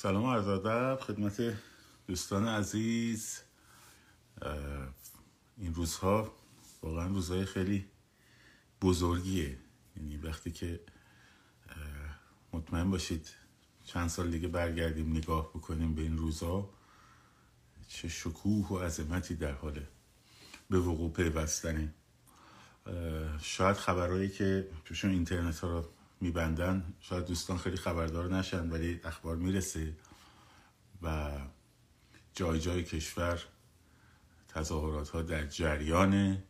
سلام و عرض ادب خدمت دوستان عزیز. این روزها واقعا روزهای خیلی بزرگیه. یعنی وقتی که مطمئن باشید چند سال دیگه برگردیم نگاه بکنیم به این روزها چه شکوه و عظمتی در حال به وقوع پیوستنه. شاید خبرهایی که توشون اینترنت ها رو میبندن. شاید دوستان خیلی خبردار نشن ولی اخبار می‌رسه. و جای جای کشور تظاهرات ها در جریانه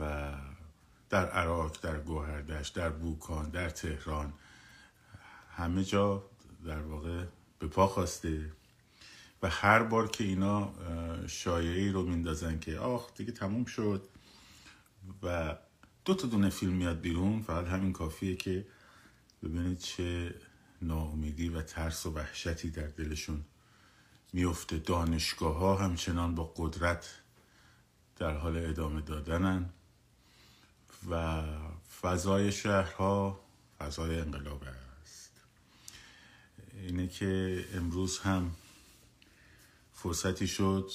و در عراق در گوهردشت در بوکان در تهران همه جا در واقع به پا خواسته. و هر بار که اینا شایعی رو میندازن که آخ دیگه تموم شد. و دو تا دونه فیلم میاد بیرون فقط همین کافیه که ببینید چه ناامیدی و ترس و وحشتی در دلشون میفته. دانشگاه ها همچنان با قدرت در حال ادامه دادنن و فضای شهرها فضای انقلاب است. اینه که امروز هم فرصتی شد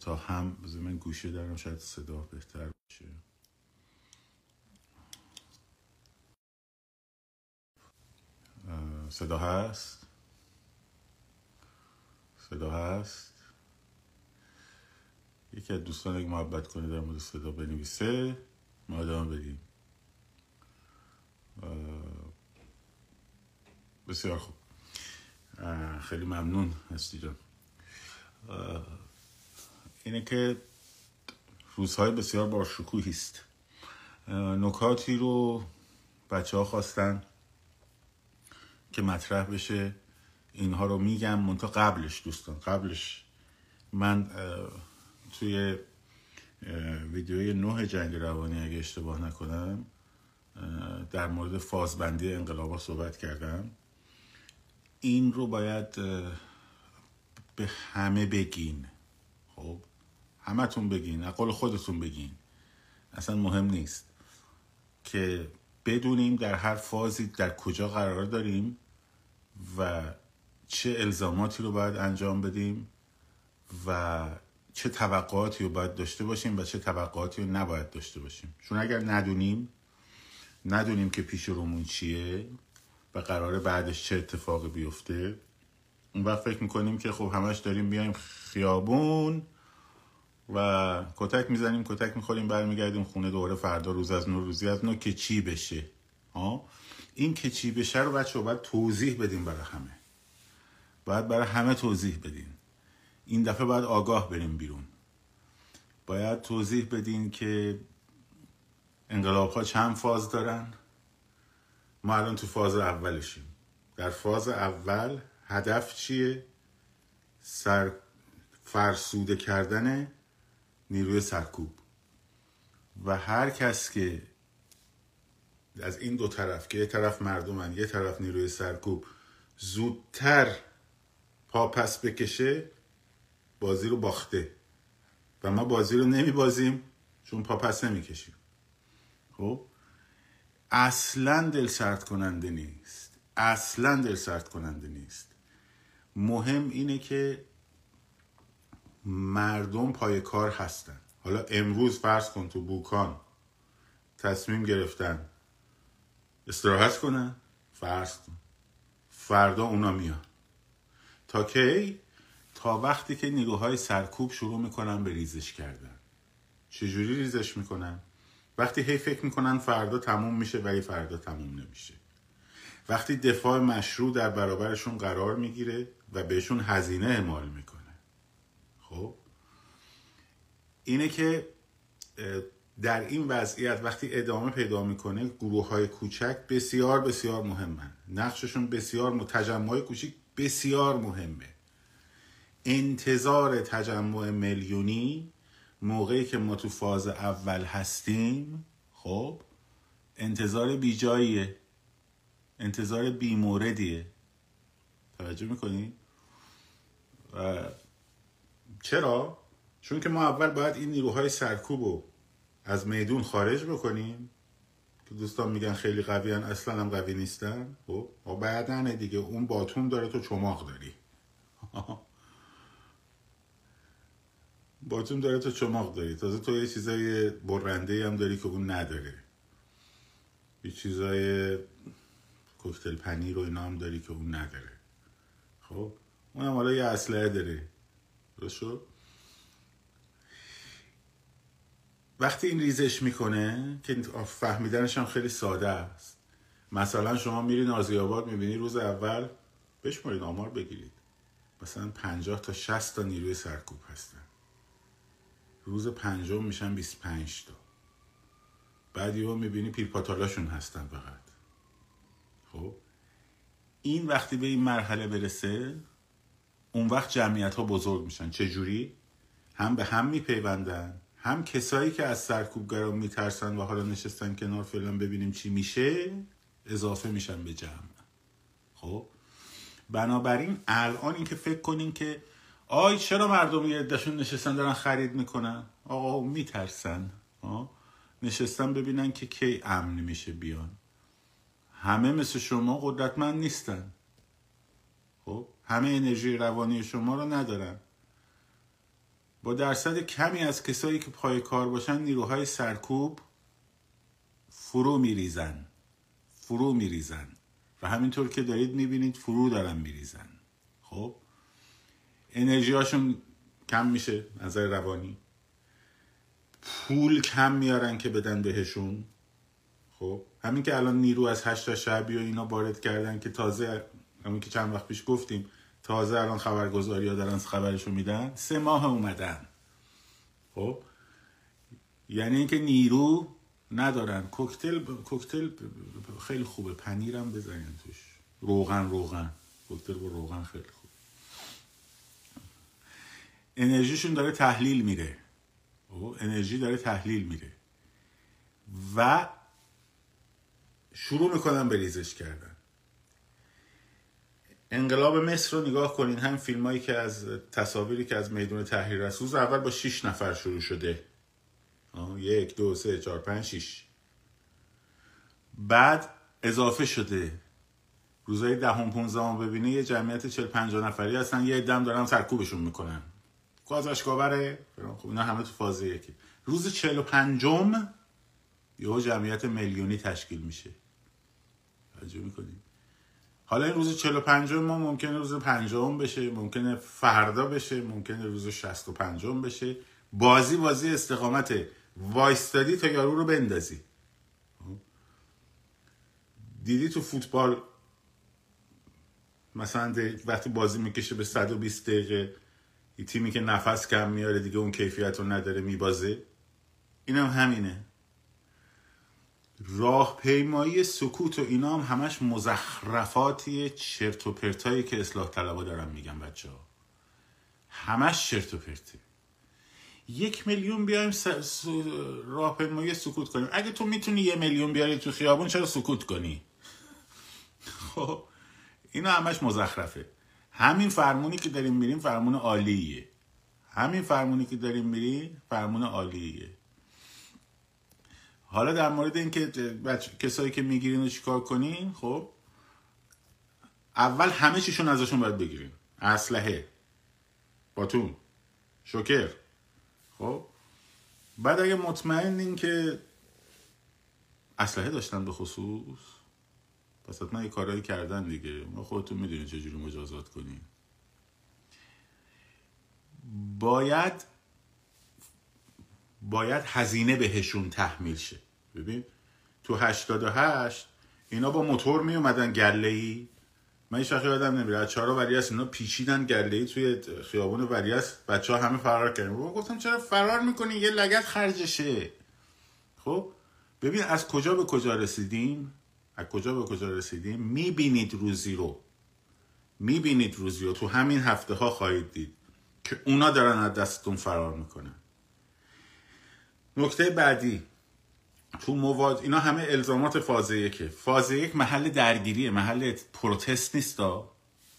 تا هم من گوشه دارم شاید صدا بهتر باشه. صدا هست؟ صدا هست؟ یکی از دوستان اگه محبت کنه در مورد صدا بنویسه. ما ادامه بدیم. بسیار خوب. خیلی ممنون هستی جان. اینه که روزهای بسیار با شکوهی است نکاتی رو بچه ها خواستن. که مطرح بشه اینها رو میگم. منتها قبلش دوستان قبلش. من توی ویدیوی نه جنگ روانی اگه اشتباه نکنم در مورد فازبندی انقلابا صحبت کردم. این رو باید به همه بگین. خب؟ همتون بگین اقل خودتون بگین. اصلا مهم نیست که بدونیم در هر فازی در کجا قرار داریم. و چه الزاماتی رو باید انجام بدیم و چه توقعاتی رو باید داشته باشیم و چه توقعاتی رو نباید داشته باشیم. چون اگر ندونیم ندونیم که پیش رومون چیه و قراره بعدش چه اتفاقی بیفته. اون وقت فکر می‌کنیم که خب همش داریم بیایم خیابون و کتک می‌زنیم کتک می‌خوریم برمیگردیم خونه دوره فردا روز از نو روزی از نو که چی بشه؟ ها؟ این که چی بشه رو بچه باید توضیح بدیم برای همه. باید برای همه توضیح بدین. این دفعه باید آگاه بریم بیرون. باید توضیح بدین که انقلاب ها چند فاز دارن. ما الان تو فاز اولشیم. در فاز اول هدف چیه؟ سر فرسوده کردن نیروی سرکوب. و هر کس که از این دو طرف که یه طرف مردمن یه طرف نیروی سرکوب زودتر پا پس بکشه بازی رو باخته. و ما بازی رو نمی بازیم چون پا پس نمی کشیم خب؟ اصلا دل سرد کننده نیست. اصلا دل سرد کننده نیست. مهم اینه که مردم پای کار هستن. حالا امروز فرض کن تو بوکان تصمیم گرفتن استراحت کنن فرض فردا اونا میان. تا کی؟ تا وقتی که نیروهای سرکوب شروع می‌کنن به ریزش کردن. چجوری ریزش می‌کنن؟ وقتی هی فکر می‌کنن فردا تموم میشه ولی فردا تموم نمیشه. وقتی دفاع مشروع در برابرشون قرار می‌گیره و بهشون هزینه اعمال می‌کنه. خب؟ اینه که در این وضعیت وقتی ادامه پیدا می‌کنه گروه های کوچک بسیار بسیار مهمن نقششون بسیار تجمع کوچیک بسیار مهمه انتظار تجمع میلیونی موقعی که ما تو فاز اول هستیم خب انتظار بیجاییه انتظار بیموردیه توجه می‌کنی؟ و چرا؟ چون که ما اول باید این نیروهای سرکوب رو از میدون خارج بکنیم؟ که دوستان میگن خیلی قوی هن. اصلا هم قوی نیستن؟ خب بعدنه دیگه اون باتون داره تو چماق داری. باتون داره تو چماق داری. تازه تو یه چیزای برنده هم داری که اون نداره. یه چیزای کوکتل پنیر و اینا هم داری که اون نداره. خب اون هم حالا یه اسلحه داره. درست شد؟ وقتی این ریزش می‌کنه که فهمیدنش هم خیلی ساده است. مثلا شما میرین آزیاباد می‌بینی روز اول بشمارید آمار بگیرید. مثلا پنجاه تا شست تا نیروی سرکوب هستن. روز پنجم میشن 25 تا. بعد یهو می‌بینی پیرپاتالاشون هستن فقط. خب؟ این وقتی به این مرحله برسه اون وقت جمعیت ها بزرگ میشن. چجوری؟ هم به هم میپیوندن. هم کسایی که از سرکوبگران میترسن و حالا نشستن کنار فعلا ببینیم چی میشه اضافه میشن به جمع. خب؟ بنابراین الان این که فکر کنین که آی چرا مردم یه دشون نشستن دارن خرید می‌کنن؟ آقا میترسن. نشستن ببینن که کی امن میشه بیان. همه مثل شما قدرتمند نیستن. خب؟ همه انرژی روانی شما رو ندارن. با درصد کمی از کسایی که پای کار باشن نیروهای سرکوب فرو میریزن. فرو میریزن. و همینطور که دارید می‌بینید فرو دارن میریزن. خب؟ انرژی هاشون کم میشه نظر روانی. پول کم میارن که بدن بهشون. خب؟ همین که الان نیرو از هشتا شعبی و اینا وارد کردن که تازه همین که چند وقت پیش گفتیم تازه الان خبرگزاری ها دارن خبرشو میدن. سه ماه اومدن. خب؟ یعنی اینکه نیرو ندارن. کوکتل کوکتل خیلی خوبه. پنیرم بزنین توش. روغن روغن. کوکتل با روغن خیلی خوب. انرژیشون داره تحلیل میره. خب، انرژی داره تحلیل میره. و شروع می‌کنن به ریزش کردن. انقلاب مصر رو نگاه کنین هم فیلم هایی که از تصاویری که از میدون تحریر است روز اول با 6 نفر شروع شده. یک دو سه چهار پنج شیش. بعد اضافه شده. روزای دهم ده پونزدهم ببینه یه جمعیت چل پنجاه نفری هستن یه دم دارن سرکوبشون می‌کنن. گازشگاوره خب اینا همه تو فاز یکی. روز چل و پنجم یه جمعیت میلیونی تشکیل میشه. توجه می‌کنید حالا این روز 45 ما ممکنه روز پنجم بشه ممکنه فردا بشه ممکنه روز 65 بشه. بازی بازی استقامت. وایستادی تا یارو رو بندازی. دیدی تو فوتبال مثلا وقتی بازی می‌کشه به 120 دقیقه تیمی که نفس کم میاره دیگه اون کیفیت رو نداره میبازه. اینم هم همینه. راهپیمایی سکوت و اینا هم همش مزخرفاتی چرت و پرتایی که اصلاح طلبا دارن میگن بچه ها همش چرت و پرته یک میلیون بیایم س... س... راهپیمایی سکوت کنیم. اگه تو می‌تونی یه میلیون بیاری تو خیابون چرا سکوت کنی؟ خب اینا همش مزخرفه. همین فرمونی که داریم میریم فرمون عالیه. همین فرمونی که داریم میریم فرمون عالیه. حالا در مورد اینکه کسایی که می‌گیرین رو چیکار کنین خب اول همه چیشون ازشون باید بگیرین. اسلحه باتون شوکر خب. بعد اگه مطمئنین که اسلحه داشتن به خصوص پس حتما یه کارهایی کردن دیگه. ما خودتون می‌دونید چجوری مجازات کنین. باید باید هزینه بهشون تحمیل شه. ببین تو 88 اینا با موتور می اومدن گله ای من این شخصی یادم نمیره. چهارا وریاس اینا پیچیدن گله ای توی خیابون وریاس بچه ها همه فرار کردن. گفتم چرا فرار می‌کنی؟ یه لگت خرجشه. خب؟ ببین از کجا به کجا رسیدیم؟ از کجا به کجا رسیدیم؟ می‌بینید روزی رو. می‌بینید روزی رو. تو همین هفته ها خواهید دید که اونا دارن از دستتون فرار می‌کنن. نکته بعدی. تو مواد اینا همه الزامات فاز یکه. فاز یک محل درگیریه محل پروتست نیست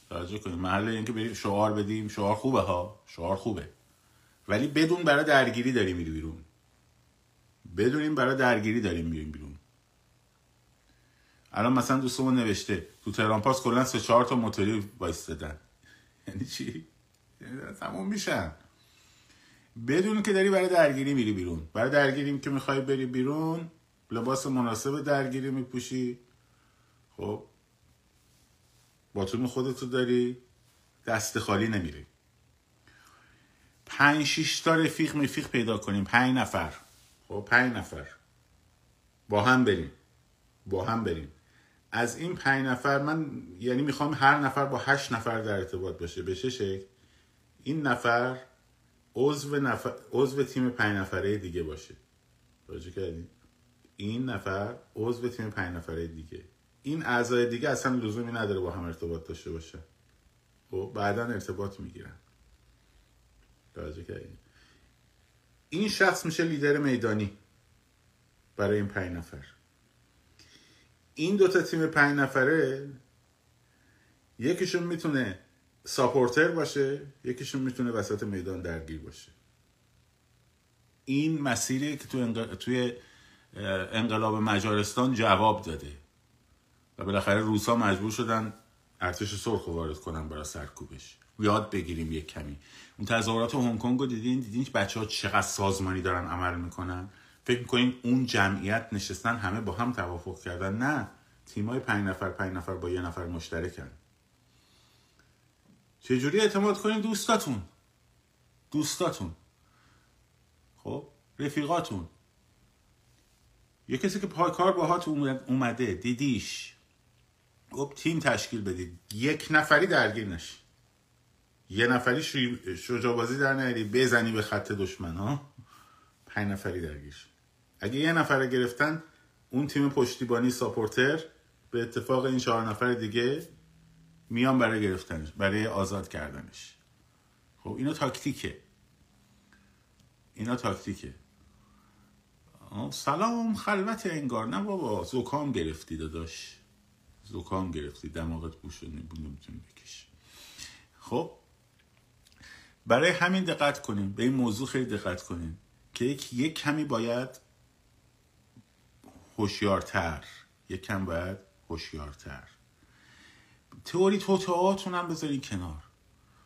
توجه کنید محل اینکه شعار بدیم شعار خوبه ها. شعار خوبه. ولی بدون برای درگیری داریم میری بیرون. بدونیم برای درگیری داریم میریم بیرون. الان مثلا دوستمون نوشته تو تهران پاس کلا سه چهار تا موتوری وایستادن. یعنی چی؟ یعنی تموم میشن. بدون که داری برای درگیری میری بیرون. برای درگیری که می‌خوای بری بیرون لباس مناسب درگیری میپوشی. خب؟ باتون خودتو داری دست خالی نمیری. پنج شیش تا رفیق میفیق پیدا کنیم. پنج نفر. خب؟ پنج نفر. با هم بریم. با هم بریم. از این پنج نفر من یعنی می‌خوام هر نفر با هشت نفر در ارتباط باشه. به چه شکل؟ این نفر عضو نفر عضو تیم پنج نفره دیگه باشه. راجع کردیم این نفر عضو تیم پنج نفره دیگه. این اعضای دیگه اصلا لزومی نداره با هم ارتباط داشته باشه خب بعدا ارتباط می‌گیرن. توجه کردیم این شخص میشه لیدر میدانی برای این پنج نفر. این دوتا تیم پنج نفره یکیشون می‌تونه ساپورتر باشه یکیشون می‌تونه وسط میدان درگیر باشه. این مسیری که توی انقلاب مجارستان جواب داده و بالاخره روسا مجبور شدن ارتش سرخ وارد کنن برای سرکوبش. یاد بگیریم یک کمی. اون تظاهرات هنگ کنگ رو دیدین؟ دیدین بچه ها چقدر سازمانی دارن عمل می‌کنن؟ فکر می‌کنین اون جمعیت نشستن همه با هم توافق کردن؟ نه. تیمای پنج نفر پنج نفر با یه نفر مشترکن. چجوری اعتماد کنیم دوستاتون. دوستاتون. خب؟ رفیقاتون. یه کسی که پای کار باهات اومده دیدیش. خب تیم تشکیل بدید. یک نفری درگیر نشی یه نفری شجاع بازی در نیاری بزنی به خط دشمن ها؟ پنج نفری درگیر اگه یه نفر گرفتن اون تیم پشتیبانی ساپورتر به اتفاق این چهار نفر دیگه میان برای گرفتنش برای آزاد کردنش. خب اینا تاکتیکه. اینا تاکتیکه. سلام خلوت انگار. نه بابا زکام گرفتی داداش. زکام گرفتی دماغت بوش نمی‌تونی بکش خب برای همین دقت کنیم به این موضوع خیلی دقت کنیم که یک, یک کمی باید هوشیارتر یک کم باید هوشیارتر. تئوری توتعاتون هم بذارین کنار.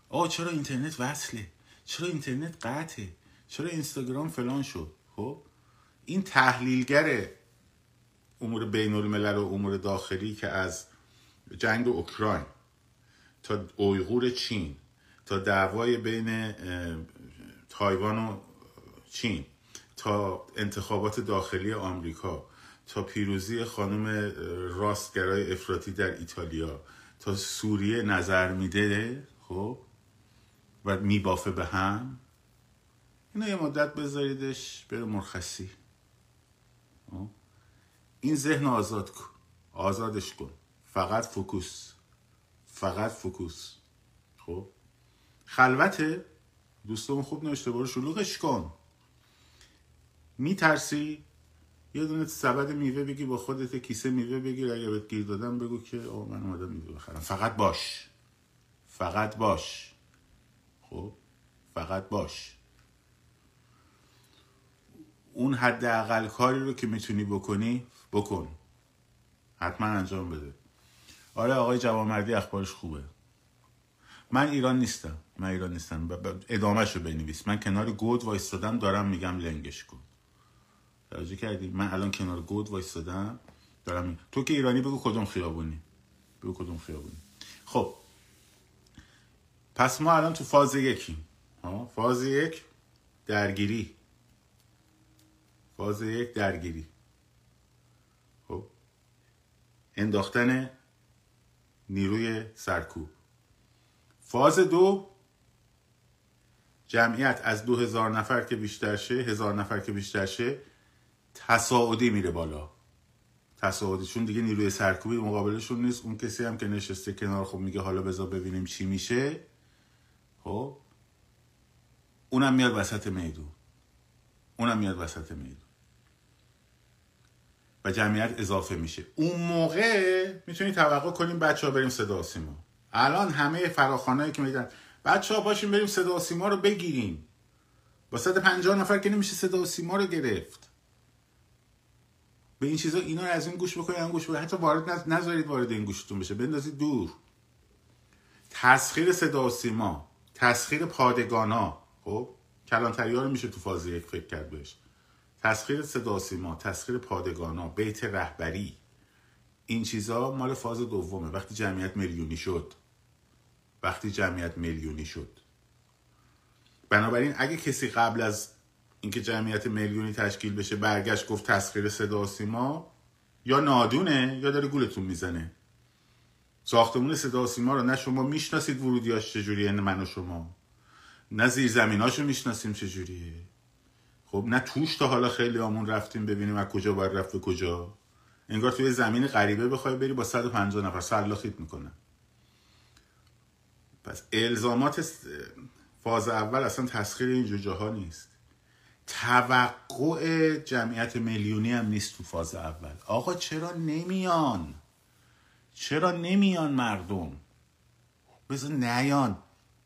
آقا چرا اینترنت وصله؟ چرا اینترنت قطعه؟ چرا اینستاگرام فلان شد؟ خب؟ این تحلیلگر امور بین الملل و امور داخلی که از جنگ اوکراین تا اویغور چین تا دعوای بین تایوان و چین تا انتخابات داخلی آمریکا تا پیروزی خانم راستگرای افراطی در ایتالیا سوریه نظر میده خب و میبافه به هم. اینا یه مدت بذاریدش بره مرخصی. خب؟ این ذهن آزاد کن. آزادش کن. فقط focus. فقط focus. خب؟ خلوته. دوستمون خوب نوشته برو شلوغش کن. میترسی؟ یه دونه سبد میوه بگی با خودت کیسه میوه بگیر اگه بهت گیر دادم بگو که آقا من اومدم میوه بخرم. فقط باش. فقط باش. خب؟ فقط باش. اون حداقل کاری رو که می‌تونی بکنی بکن. حتما انجام بده. آره آقای جوامردی اخبارش خوبه. من ایران نیستم. من ایران نیستم. ادامهش رو بنویس. من کنار گود وایستادم دارم میگم لنگش کن. توجه کردی؟ من الان کنار گود وایستادم. دارم می... تو که ایرانی بگو کدوم خیابونی. بگو کدوم خیابونی. خب. پس ما الان تو فاز یکیم. فاز یک درگیری. فاز یک درگیری. خب. انداختن نیروی سرکوب. فاز دو جمعیت از دو هزار نفر که بیشتر شه هزار نفر که بیشتر شه تصاعدی میره بالا. تصاعدی چون دیگه نیروی سرکوبی مقابلشون نیست. اون کسی هم که نشسته کنار خب میگه حالا بذار ببینیم چی میشه. خب؟ اونم میاد وسط میدون. اونم میاد وسط میدون. و جمعیت اضافه میشه. اون موقع می‌تونی توقع کنیم بچه ها بریم صدا سیما. الان همه فراخانهایی که میگن بچه ها باشیم بریم صدا سیما رو بگیریم با پنجاه نفر که نمیشه صدا سیما رو گرفت. به این چیزا اینا رو از این گوش بکنید اون گوش بکنید. حتی وارد نذارید وارد این گوشتون بشه. بندازید دور. تسخیر صدا و سیما. تسخیر پادگانا. خب؟ کلانتری ها رو میشه تو فاز یک فکر کرد بهش. تسخیر صدا و سیما تسخیر پادگانا بیت رهبری. این چیزا مال فاز دومه. وقتی جمعیت میلیونی شد. وقتی جمعیت میلیونی شد. بنابراین اگه کسی قبل از اینکه جمعیت میلیونی تشکیل بشه برگشت گفت تسخیر صدا و سیما یا نادونه یا داره گولتون می‌زنه. ساختمون صدا و سیما رو نه شما می‌شناسید ورودیاش چجوریه نه من و شما. نه زیر زمیناشو می‌شناسیم چجوریه. خب نه توش تا حالا خیلی آمون رفتیم ببینیم از کجا باید رفت به کجا. انگار توی زمین غریبه بخوای بری با 150 نفر سلاخیت می‌کنن. پس الزامات فاز اول اصلا تسخیر این جوجه نیست. توقع جمعیت میلیونی هم نیست تو فاز اول. آقا چرا نمیان؟ چرا نمیان مردم؟ بذار نیان.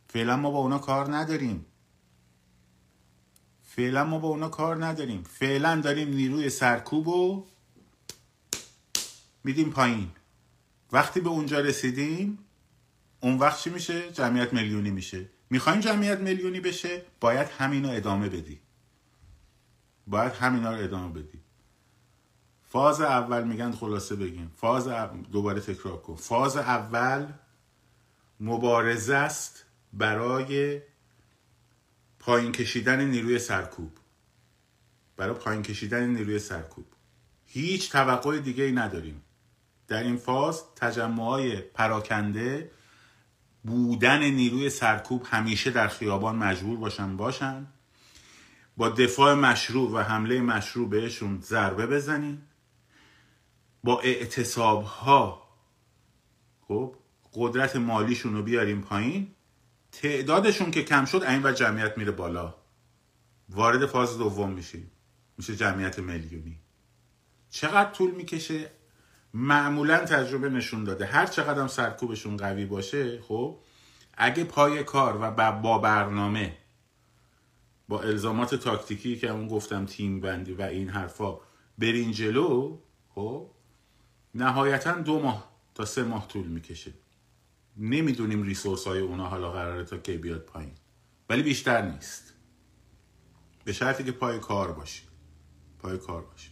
فعلا ما با اونا کار نداریم. فعلا ما با اونا کار نداریم. فعلا داریم نیروی سرکوب و میدیم پایین. وقتی به اونجا رسیدیم اون وقت چی میشه؟ جمعیت میلیونی میشه. می‌خوایم جمعیت میلیونی بشه؟ باید همینو ادامه بدی. باید همینا رو ادامه بدی. فاز اول میگن خلاصه بگیم. فاز دوباره تکرار کن. فاز اول مبارزه است برای پایین کشیدن نیروی سرکوب. برای پایین کشیدن نیروی سرکوب. هیچ توقع دیگه ای نداریم. در این فاز تجمع های پراکنده بودن نیروی سرکوب همیشه در خیابان مجبور باشن باشن. با دفاع مشروع و حمله مشروع بهشون ضربه بزنیم. با اعتصاب ها خب قدرت مالیشون رو بیاریم پایین. تعدادشون که کم شد این و جمعیت میره بالا. وارد فاز دوم میشیم. میشه جمعیت میلیونی. چقدر طول می‌کشه؟ معمولا تجربه نشون داده. هر چقدر هم سرکوبشون قوی باشه خب اگه پای کار و با برنامه با الزامات تاکتیکی که اون گفتم تیم بندی و این حرفا برین جلو خب نهایتا دو ماه تا سه ماه طول می‌کشه. نمی‌دونیم ریسورس های اونا حالا قراره تا کی بیاد پایین. ولی بیشتر نیست. به شرطی که پای کار باشی پای کار باشی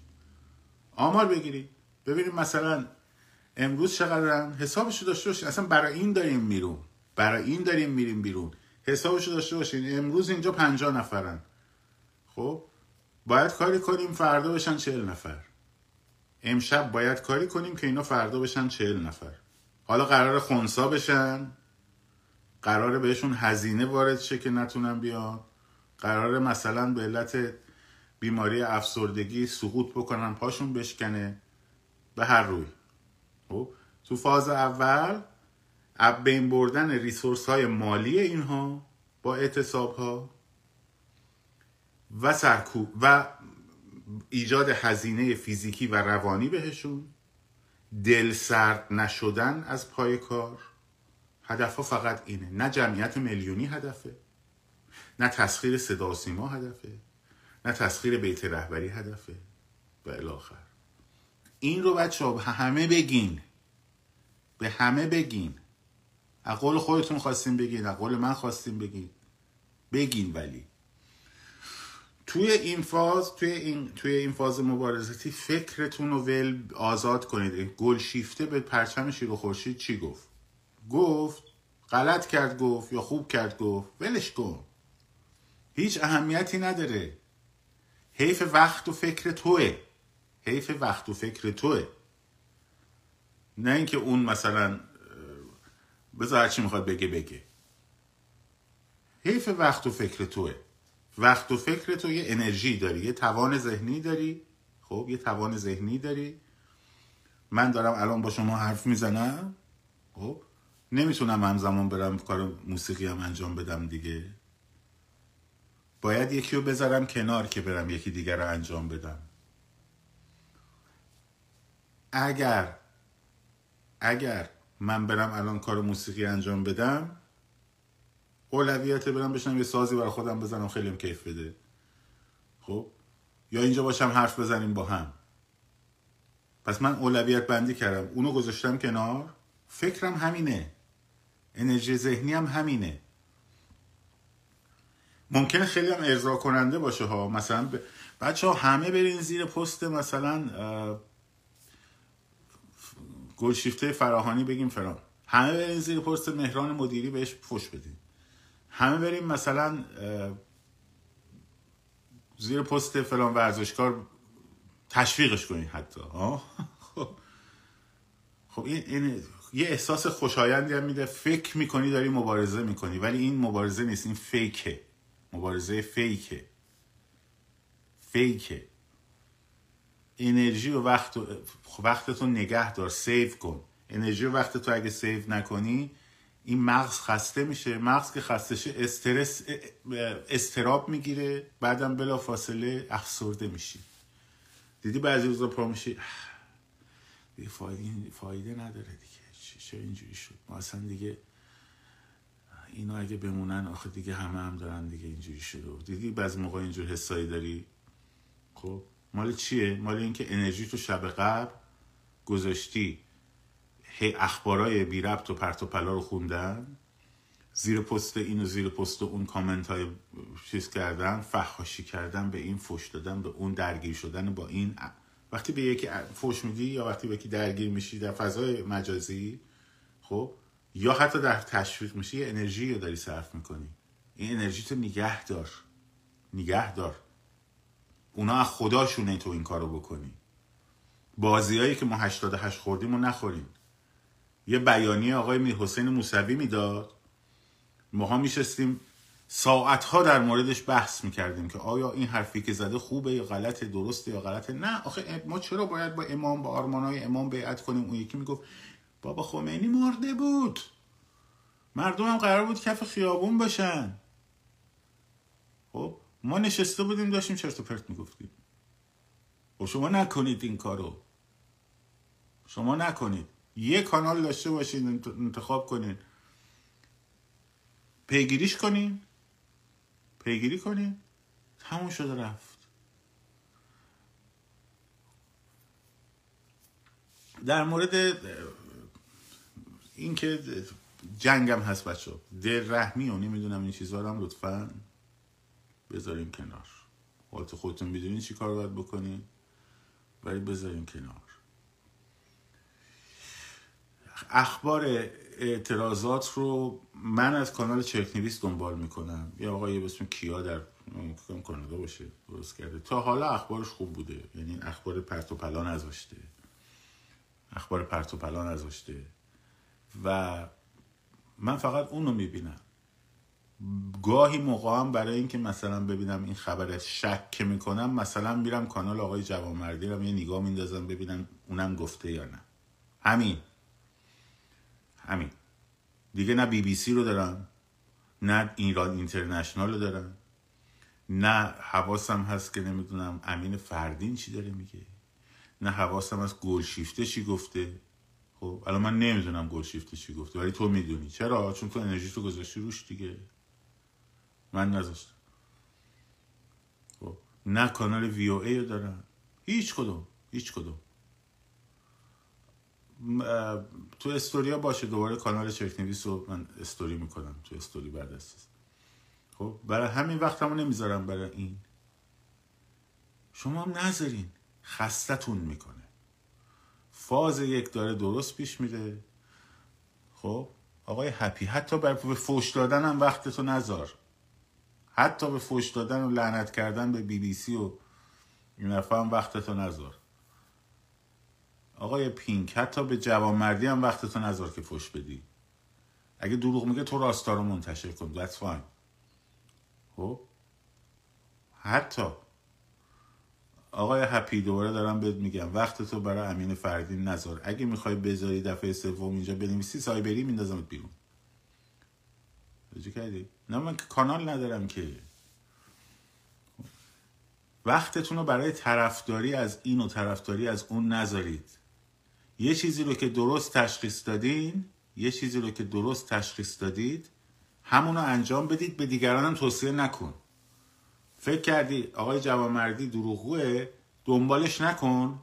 آمار بگیری ببینیم مثلا امروز چقدرن؟ حسابشو داشته باشین. اصلا برای این داریم میرون. برای این داریم میریم بیرون. حسابشو داشته باشین. امروز اینجا پنجا نفرن. خب؟ باید کاری کنیم فردا بشن چهل نفر. امشب باید کاری کنیم که اینا فردا بشن چهل نفر. حالا قرار خونسا بشن. قرار بهشون هزینه وارد شه که نتونن بیان. قرار مثلا به علت بیماری افسردگی سقوط بکنن پاشون بشکنه. به هر روی. خب؟ تو فاز اول بین بردن ریسورس های مالی اینها با اعتصاب ها و سرکوب و ایجاد هزینه فیزیکی و روانی بهشون دل سرد نشدن از پای کار. هدف ها فقط اینه. نه جمعیت میلیونی هدفه نه تسخیر صدا سیما هدفه نه تسخیر بیت رهبری هدفه و الاخر این رو بچه همه بگین. به همه بگین. قول خودتون خواستیم بگین قول من خواستیم بگین. بگین ولی. توی این فاز توی این توی این فاز مبارزاتی فکرتون رو ول آزاد کنید. گل شیفته به پرچم شیر و خورشید چی گفت؟ گفت غلط کرد گفت یا خوب کرد گفت ولش کن. هیچ اهمیتی نداره. حیف وقت و فکر توه. حیف وقت و فکر توه. نه اینکه اون مثلا بذار چی می‌خواد بگه بگه. حیف وقت و فکر توه. وقت و فکر تو یه انرژی داری یه توان ذهنی داری. خب یه توان ذهنی داری. من دارم الان با شما حرف می‌زنم. خب نمی‌تونم همزمان برم کار موسیقی هم انجام بدم دیگه. باید یکی رو بذارم کنار که برم یکی دیگر رو انجام بدم. اگر اگر من برم الان کار موسیقی انجام بدم اولویت برم بشنم یه سازی برای خودم بزنم خیلی هم کیف بده. خب؟ یا اینجا باشم حرف بزنیم با هم. پس من اولویت بندی کردم. اونو گذاشتم کنار. فکرم همینه. انرژی ذهنی هم همینه. ممکنه خیلی هم ارضا کننده باشه ها. مثلا ب... بچه ها همه برین زیر پست مثلا گلشیفته فراهانی بگیم فران همه برین زیر پست مهران مدیری بهش فش بدین. همه بریم مثلا زیر پست فلان ورزشکار تشویقش کنین حتی. خب. خب این, این یه احساس خوشایندی هم میده. فکر می‌کنی داری مبارزه می‌کنی. ولی این مبارزه نیست. این فیکه. مبارزه فیکه. فیکه. انرژی و وقت وقت نگه دار سیو کن. انرژی و وقت تو اگه سیو نکنی این مغز خسته میشه. مغز که خسته شه استرس استراب می‌گیره. بعدم بلا فاصله افسرده میشی. دیدی بعضی روزا پا میشی؟ فایده, فایده نداره دیگه. چه اینجوری شد؟ ما اصلا دیگه اینا اگه بمونن آخه دیگه همه هم دارن دیگه اینجوری شده. دیدی بعضی موقع اینجور حسایی داری؟ خب؟ مال چیه؟ مال اینکه انرژی تو شب قبل گذاشتی. هی اخبارای بی ربط و پرت و پلا رو خوندن. زیر پست این و زیر پست اون کامنت های چیز کردن فحاشی کردن به این فش دادن به اون درگیر شدن با این وقتی به یکی فش میدی یا وقتی به یکی درگیر میشی در فضای مجازی خب یا حتی در تشویق میشی یه انرژی رو داری صرف می‌کنی. این انرژی تو نگه دار. نگه دار. اونا از خداشونه تو این کارو بکنی. بازیایی که ما 88 خوردیم و نخوریم. یه بیانیه آقای میر حسین موسوی می‌داد. ماها میشستیم. ساعتها در موردش بحث می‌کردیم که آیا این حرفی که زده خوبه یا غلطه درسته یا غلطه؟ نه آخه ما چرا باید با امام با آرمانای امام بیعت کنیم؟ اون یکی می‌گفت بابا خمینی مرده بود. مردم هم قرار بود کف خیابون باشن. خب ما نشسته بودیم داشتیم چرت و پرت می‌گفتیم. و خب شما نکنید این کارو. شما نکنید. یه کانال داشته باشید انتخاب کنید پیگیریش کنین. پیگیری کنین. تموم شده رفت. در مورد اینکه جنگم هست بچه دل رحمی و نمی‌دونم این چیزها هم لطفا. بذاریم کنار. حالت خودتون می‌دونین چی کار باید بکنین ولی بذاریم کنار. اخبار اعتراضات رو من از کانال چرکنویس دنبال می‌کنم. یه آقایی به اسم کیا در کانادا باشه درست کرده. تا حالا اخبارش خوب بوده. یعنی اخبار پرت و پلا نذاشته اخبار پرت و پلا نذاشته و من فقط اون رو می‌بینم. گاهی موقع هم برای اینکه مثلا ببینم این خبر شک می‌کنم مثلا میرم کانال آقای جوانمردی رو یه نگاه میندازم ببینم اونم گفته یا نه. همین. همین. دیگه نه بی بی سی رو دارم نه ایران اینترنشنال رو دارم نه حواسم هست که نمی‌دونم امین فردین چی داره میگه نه حواسم هست گلشیفته چی گفته. خب الان من نمی‌دونم گلشیفته چی گفته ولی تو می‌دونی. چرا؟ چون تو انرژی تو گذاشتی روش دیگه. من نذاشتم. خب نه کانال وی او ای رو دارم. هیچ کدوم هیچ کدوم. تو استوریا باشه دوباره کانال چرکنویس رو من استوری می‌کنم تو استوری بعد از خب برای همین وقت همو نمی‌ذارم برای این. شما هم نذارین. خستتون می‌کنه. فاز یک داره درست پیش میده خب آقای هپی حتی به فوش دادن هم وقتتو نذار. حتی به فوش دادن و لعنت کردن به بی بی سی و این هم وقتتو نذار. آقای پینک حتی به جوانمردی هم وقتتو نذار که فوش بدی. اگه دروغ میگه تو راستا رو منتشر کن that's fine. خب؟ حتی آقای هپی دوباره دارم بهت میگم وقت تو برای امین فردین نذار. اگه می‌خوای بذاری دفعه سوم اینجا بنویسی سایبری میندازمت بیرون. کردی؟ نه من کانال ندارم که. وقتتون رو برای طرفداری از این و طرفداری از اون نذارید. یه چیزی رو که درست تشخیص دادین یه چیزی رو که درست تشخیص دادید همونو انجام بدید به دیگرانم توصیه نکن. فکر کردی آقای جوانمردی دروغوه دنبالش نکن.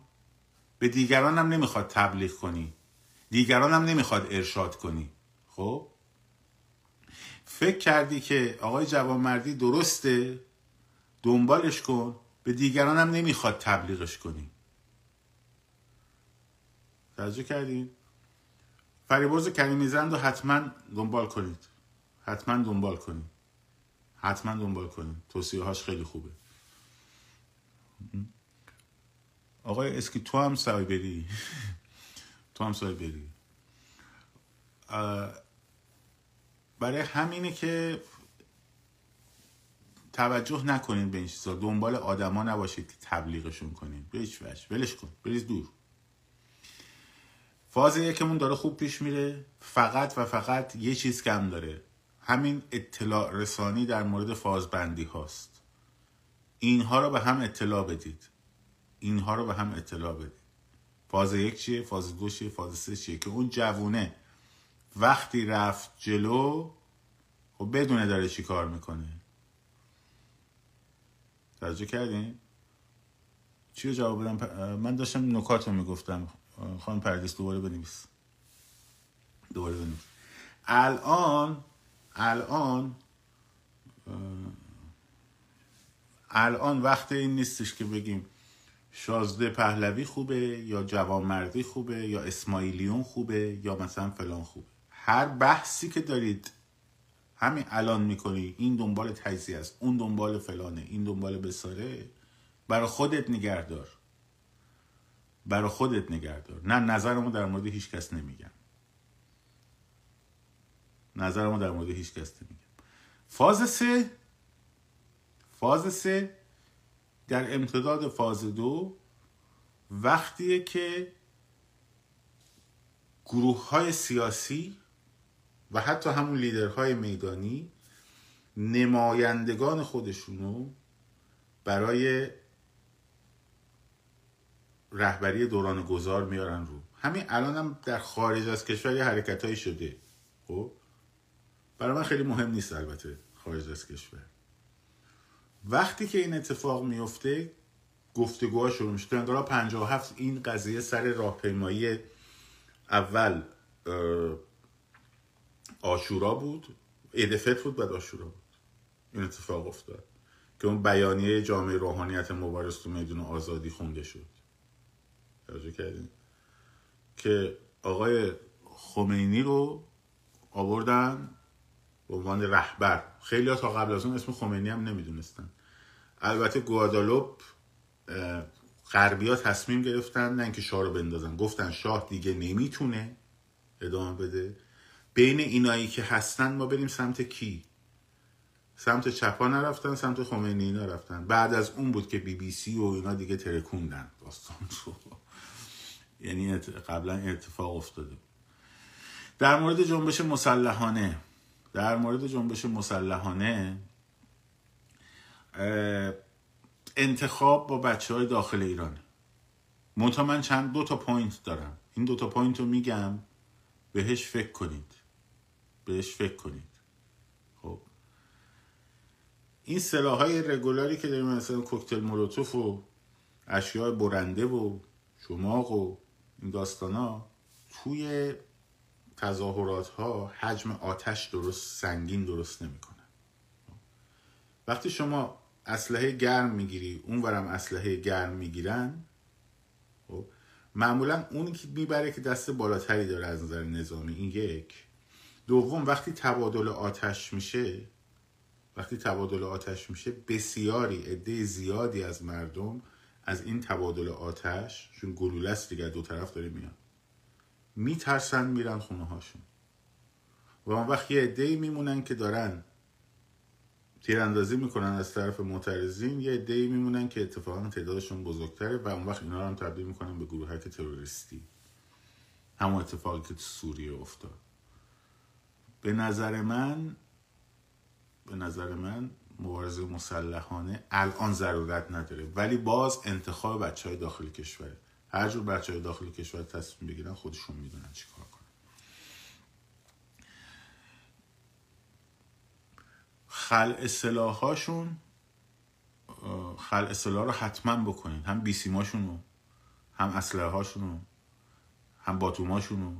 به دیگران هم نمی‌خواد تبلیغ کنی. دیگران هم نمی‌خواد ارشاد کنی. خب؟ فکر کردی که آقای جوانمردی درسته؟ دنبالش کن. به دیگران هم نمی‌خواد تبلیغش کنی. توجه کردین؟ فریبرز کریمی زند رو حتما دنبال کنید. حتما دنبال کنید. حتما دنبال کنید. توصیه هاش خیلی خوبه. آقای اسکی تو هم سعی بری تو هم سعی بری برای همینه که توجه نکنید به این چیزا. دنبال آدما نباشید که تبلیغشون کنید. به هیچ ولش کن. بریز دور. فاز یکمون داره خوب پیش میره. فقط و فقط یه چیز کم داره. همین اطلاع رسانی در مورد فازبندی هاست. اینها رو به هم اطلاع بدید. اینها رو به هم اطلاع بدید. فاز یک چیه؟ فاز دو چیه؟ فاز سه چیه؟ که اون جوونه وقتی رفت جلو خب بدونه داره چی کار می‌کنه؟ توجه کردین؟ چی رو جواب بدم؟ من داشتم نکات رو می‌گفتم. خانم پردیس دوباره بنویس. دوباره بنویس. الان الان الان وقت این نیستش که بگیم شازده پهلوی خوبه یا جوانمردی خوبه یا اسماعیلیون خوبه یا مثلا فلان خوبه. هر بحثی که دارید همین الان می‌کنی این دنبال تجزیه است اون دنبال فلانه این دنبال بساره برای خودت نگهدار. برای خودت نگهدار. نه نظرمو در مورد هیچ کس نمیگم. نظرمو در مورد هیچ کس نمیگم. فاز سه فاز سه در امتداد فاز دو وقتیه که گروه های سیاسی و حتی همون لیدرهای میدانی نمایندگان خودشونو برای رهبری دوران گذار میارن رو. همین الان هم در خارج از کشور یه شده. خب؟ برای من خیلی مهم نیست البته خارج از کشور. وقتی که این اتفاق میفته گفتگوها شروع میشه. تو انقلاب 57 این قضیه سر راهپیمایی اول آشورا بود. عید بود بعد آشورا بود. این اتفاق افتاد. که اون بیانیه جامعه روحانیت مبارز تو میدون آزادی خونده شد. توجه کردین؟ که آقای خمینی رو آوردن به عنوان رهبر. خیلی تا قبل از اون اسم خمینی هم نمی‌دونستن. البته گوادالوپ غربی ها تصمیم گرفتن نه اینکه شاه رو بندازن. گفتن شاه دیگه نمی‌تونه ادامه بده. بین اینایی که هستن ما بریم سمت کی؟ سمت چپا نرفتن سمت خمینی نرفتن بعد از اون بود که بی بی سی و اینا دیگه ترکوندن. داستان رو یعنی قبلا اتفاق افتاده. در مورد جنبش مسلحانه. در مورد جنبش مسلحانه انتخاب با بچه های داخل ایرانه منتها من چند دو تا point دارم. این دو تا point رو میگم. بهش فکر کنید. بهش فکر کنید. خب. این سلاح های regular ی که داریم مثلا کوکتل مولوتوف و اشیاء برنده و چماق و این داستان ها توی تظاهرات ها حجم آتش درست سنگین درست نمی‌کنه وقتی شما اسلحه گرم می‌گیری اونورم اسلحه گرم می‌گیرن خب معمولا اونی که می‌بره که دست بالاتری داره از نظر نظامی این یک. دوم وقتی تبادل آتش میشه وقتی تبادل آتش میشه بسیاری عده زیادی از مردم از این تبادل آتش چون گلوله است دیگه دو طرف داره میاد میترسن میرن خونه هاشون. و اون وقت یه عده میمونن که دارن تیراندازی می‌کنن از طرف معترضین یه عده میمونن که اتفاقا تعدادشون بزرگتره و اون وقت اینا رو هم تبدیل می‌کنن به گروه تروریستی. همون اتفاقی که تو سوریه افتاد. به نظر من به نظر من مبارزه مسلحانه الان ضرورت نداره. ولی باز انتخاب بچه های داخل کشوره هر جور بچه های داخل کشور تصمیم بگیرن خودشون می‌دونن چی کار کنن. خل اصلاحاشون خل اصلاح رو حتما بکنین. هم بیسیماشون رو هم اسلحه هاشونو هم باتوماشونو.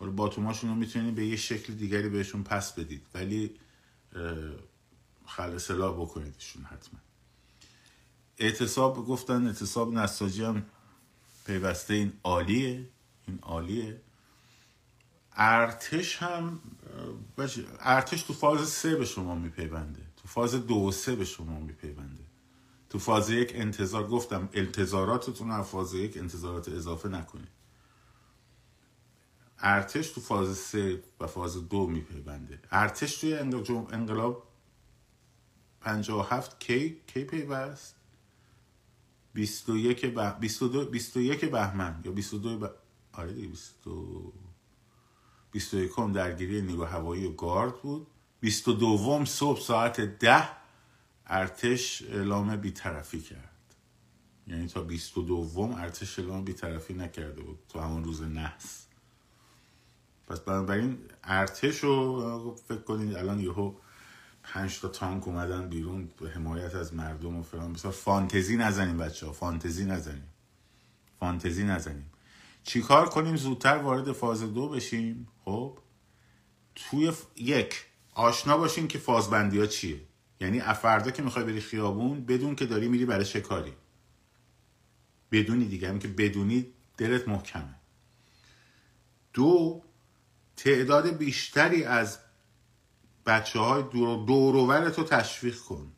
حالا باتوماشونو می‌تونید به یه شکل دیگری بهشون پس بدید ولی خل سلاح بکنیدشون حتما. اعتصاب گفتن اعتصاب نساجی هم پیوسته این عالیه این عالیه. ارتش هم ارتش تو فاز سه به شما میپیونده تو فاز دو و سه به شما میپیونده. تو فاز یک انتظار گفتم انتظاراتتون رو فاز یک انتظارات اضافه نکنید. ارتش تو فاز سه و فاز دو میپیونده. ارتش توی انقلاب 57 کی کی پیوست؟ 21 به 22 21 بهمن یا 22 ب... آره دیگه 22 21 درگیری نیرو هوایی و گارد بود. 22 صبح ساعت 10 ارتش اعلام بیطرفی کرد. یعنی تا 22 ارتش اعلام بیطرفی نکرده بود. تو همون روز نحس. پس بنابراین ارتش رو فکر کنید الان یهو پنج تا تانک اومدن بیرون به حمایت از مردم و فلان. بسیار فانتزی نزنیم بچه ها فانتزی نزنیم. فانتزی نزنیم. چیکار کنیم؟ زودتر وارد فاز دو بشیم. خب؟ توی یک آشنا باشین که فازبندی ها چیه. یعنی افردا که می‌خوای بری خیابون بدون که داری میری برای شکاری. بدونی دیگه هم که بدونی دلت محکمه. دو تعداد بیشتری از بچه های دور تو تشویق کن.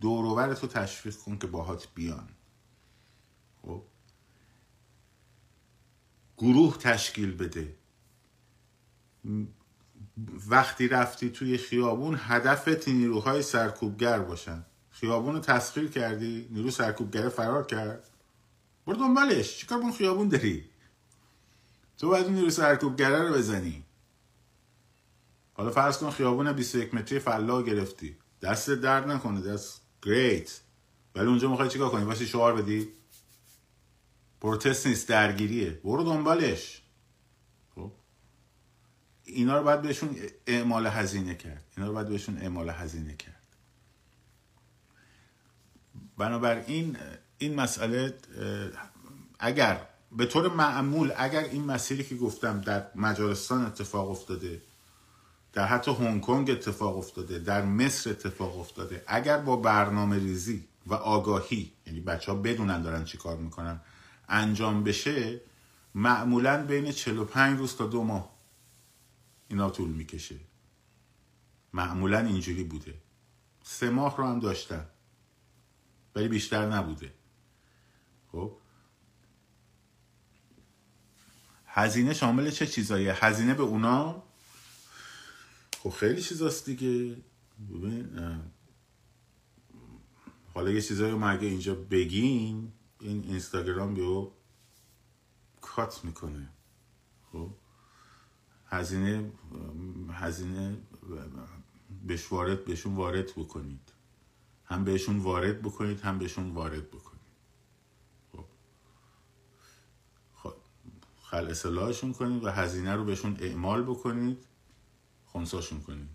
دوروور تو تشویق کن که باهات بیان. خب؟ گروه تشکیل بده. وقتی رفتی توی خیابون هدفت نیروهای سرکوبگر باشن. خیابون رو تسخیر کردی نیرو سرکوبگر فرار کرد. برو دنبالش. چیکار اون خیابون داری؟ تو باید نیرو سرکوبگره رو بزنی. حالا فرض کن خیابون 21 متری فلا گرفتی. دست درد نکنه دست گریت ولی اونجا می‌خوای چیکار کنی؟ واسه شعار بدی؟ پروتست نیست درگیریه. برو دنبالش. خب؟ اینا رو باید بهشون اعمال هزینه کرد. اینا رو باید بهشون اعمال هزینه کرد. بنابراین این مسئله اگر به طور معمول اگر این مسیری که گفتم در مجارستان اتفاق افتاده در حتی هنگ کنگ اتفاق افتاده در مصر اتفاق افتاده اگر با برنامه ریزی و آگاهی یعنی بچه ها بدونن دارن چی کار می‌کنن انجام بشه معمولا بین 45 روز تا دو ماه اینا طول می‌کشه. معمولا اینجوری بوده. سه ماه رو هم داشتن. ولی بیشتر نبوده. خب؟ هزینه شامل چه چیزایی هزینه به اونا؟ خب خیلی چیزاست دیگه. ببین حالا یه چیزایی رو اگه اینجا بگیم این اینستاگرام بیو کات می‌کنه. خب؟ هزینه هزینه بهش وارد بهشون وارد بکنید. هم بهشون وارد بکنید هم بهشون وارد بکنید خب خب خل اصلاحشون کنید و هزینه رو بهشون اعمال بکنید. خونساشون کنید.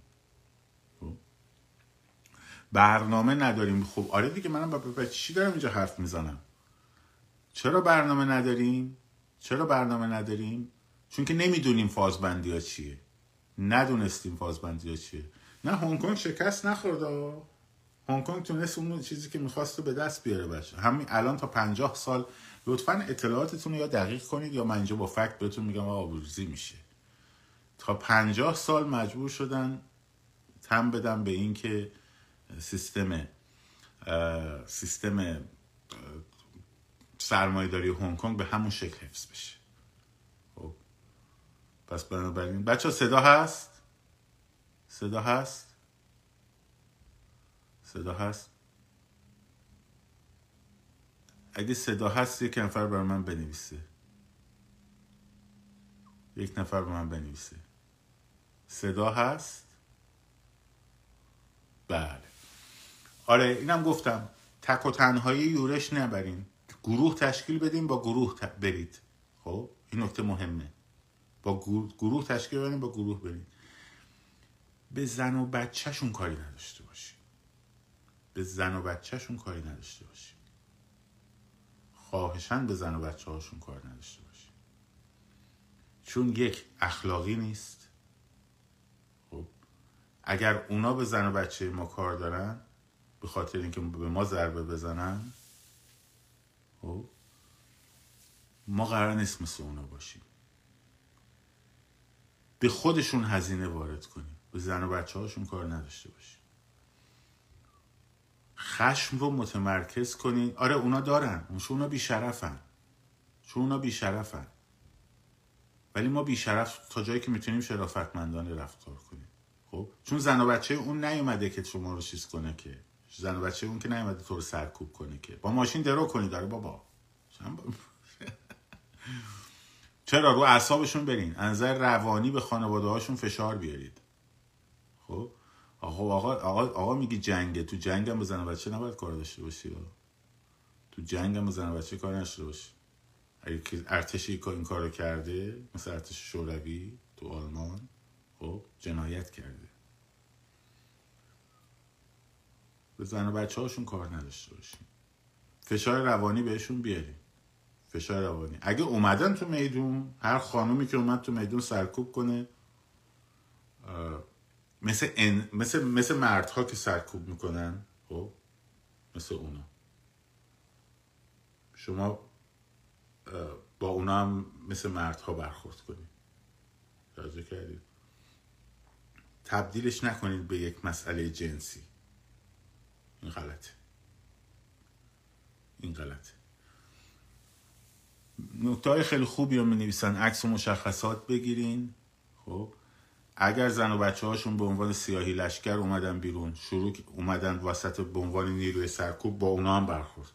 خب. برنامه نداریم. خب آره دیگه منم با چی دارم اینجا حرف می‌زنم؟ چرا برنامه نداریم؟ چرا برنامه نداریم؟ چون که نمی‌دونیم فازبندی ها چیه. ندونستیم فازبندی ها چیه. نه هنگ کنگ شکست نخورده هنگ کنگ تونست اون چیزی که می‌خواست به دست بیاره بشه همین الان تا پنجاه سال لطفا اطلاعاتتون رو یا دقیق کنید یا من اینجا با فکت بهتون میگم آبروزی میشه. تا پنجاه سال مجبور شدن تم بدم به اینکه سیستم سیستم سرمایهداری هنگ کنگ به همون شکل حفظ بشه. خب. پس بنابراین بچه صدا هست؟ صدا هست؟ صدا هست؟ اگه صدا هست یک نفر بر من بنویسه. یک نفر بر من بنویسه. صدا هست؟ بله. آره اینم گفتم. تک و تنهایی یورش نبرین. گروه تشکیل بدیم با گروه برید. خب این نکته مهمه. با گروه تشکیل بدیم با گروه برید. به زن و بچهشون کاری نداشته باشیم به زن و بچهشون کاری نداشته باشیم خواهشن به زن و بچه هاشون کار نداشته باشیم چون یک اخلاقی نیست. خب اگر اونا به زن و بچه ما کار دارن به خاطر اینکه به ما ضربه بزنن خب ما قرار نیست مثل اونا باشیم. به خودشون هزینه وارد کنیم. به زن و بچه هاشون کار نداشته باشیم. خشم رو متمرکز کنین آره اونا دارن. چون اونا بیشرفن. چون اونا بیشرفن. ولی ما بیشرف تا جایی که می‌تونیم شرافتمندانه رفتار کنیم. خب؟ چون زن و بچه اون نیومده که شما رو چیز کنه که. زن و بچه اون که نیومده تو رو سرکوب کنه که. با ماشین درو کنی داره بابا. چرا؟ رو اعصابشون برین. انظر روانی به خانواده هاشون فشار بیارید. خب؟ آقا آقا آقا, آقا میگی جنگه. تو جنگ هم زن بچه نباید کار داشته باشی. تو جنگ هم زن بچه کار نشده باشی. اگه ارتشی این کارو کرده مثل ارتش شوروی تو آلمان خب جنایت کرده. به زن و بچه هاشون کار نداشته باشیم فشار روانی بهشون بیاریم فشار روانی. اگه اومدن تو میدون هر خانومی که اومد تو میدون سرکوب کنه مثل, ان... مثل, مثل مردها که سرکوب می‌کنن خب؟ مثل اونا. شما با اونا هم مثل مردها برخورد کنید توجه کردید؟ تبدیلش نکنید به یک مسئله جنسی. این غلطه. این غلطه. نکته های خیلی خوبی رو می نویسن عکس و مشخصات بگیرین. خب؟ اگر زن و بچه هاشون به عنوان سیاهی لشکر اومدن بیرون شروع اومدن وسط به عنوان نیروی سرکوب با اونا هم برخورد.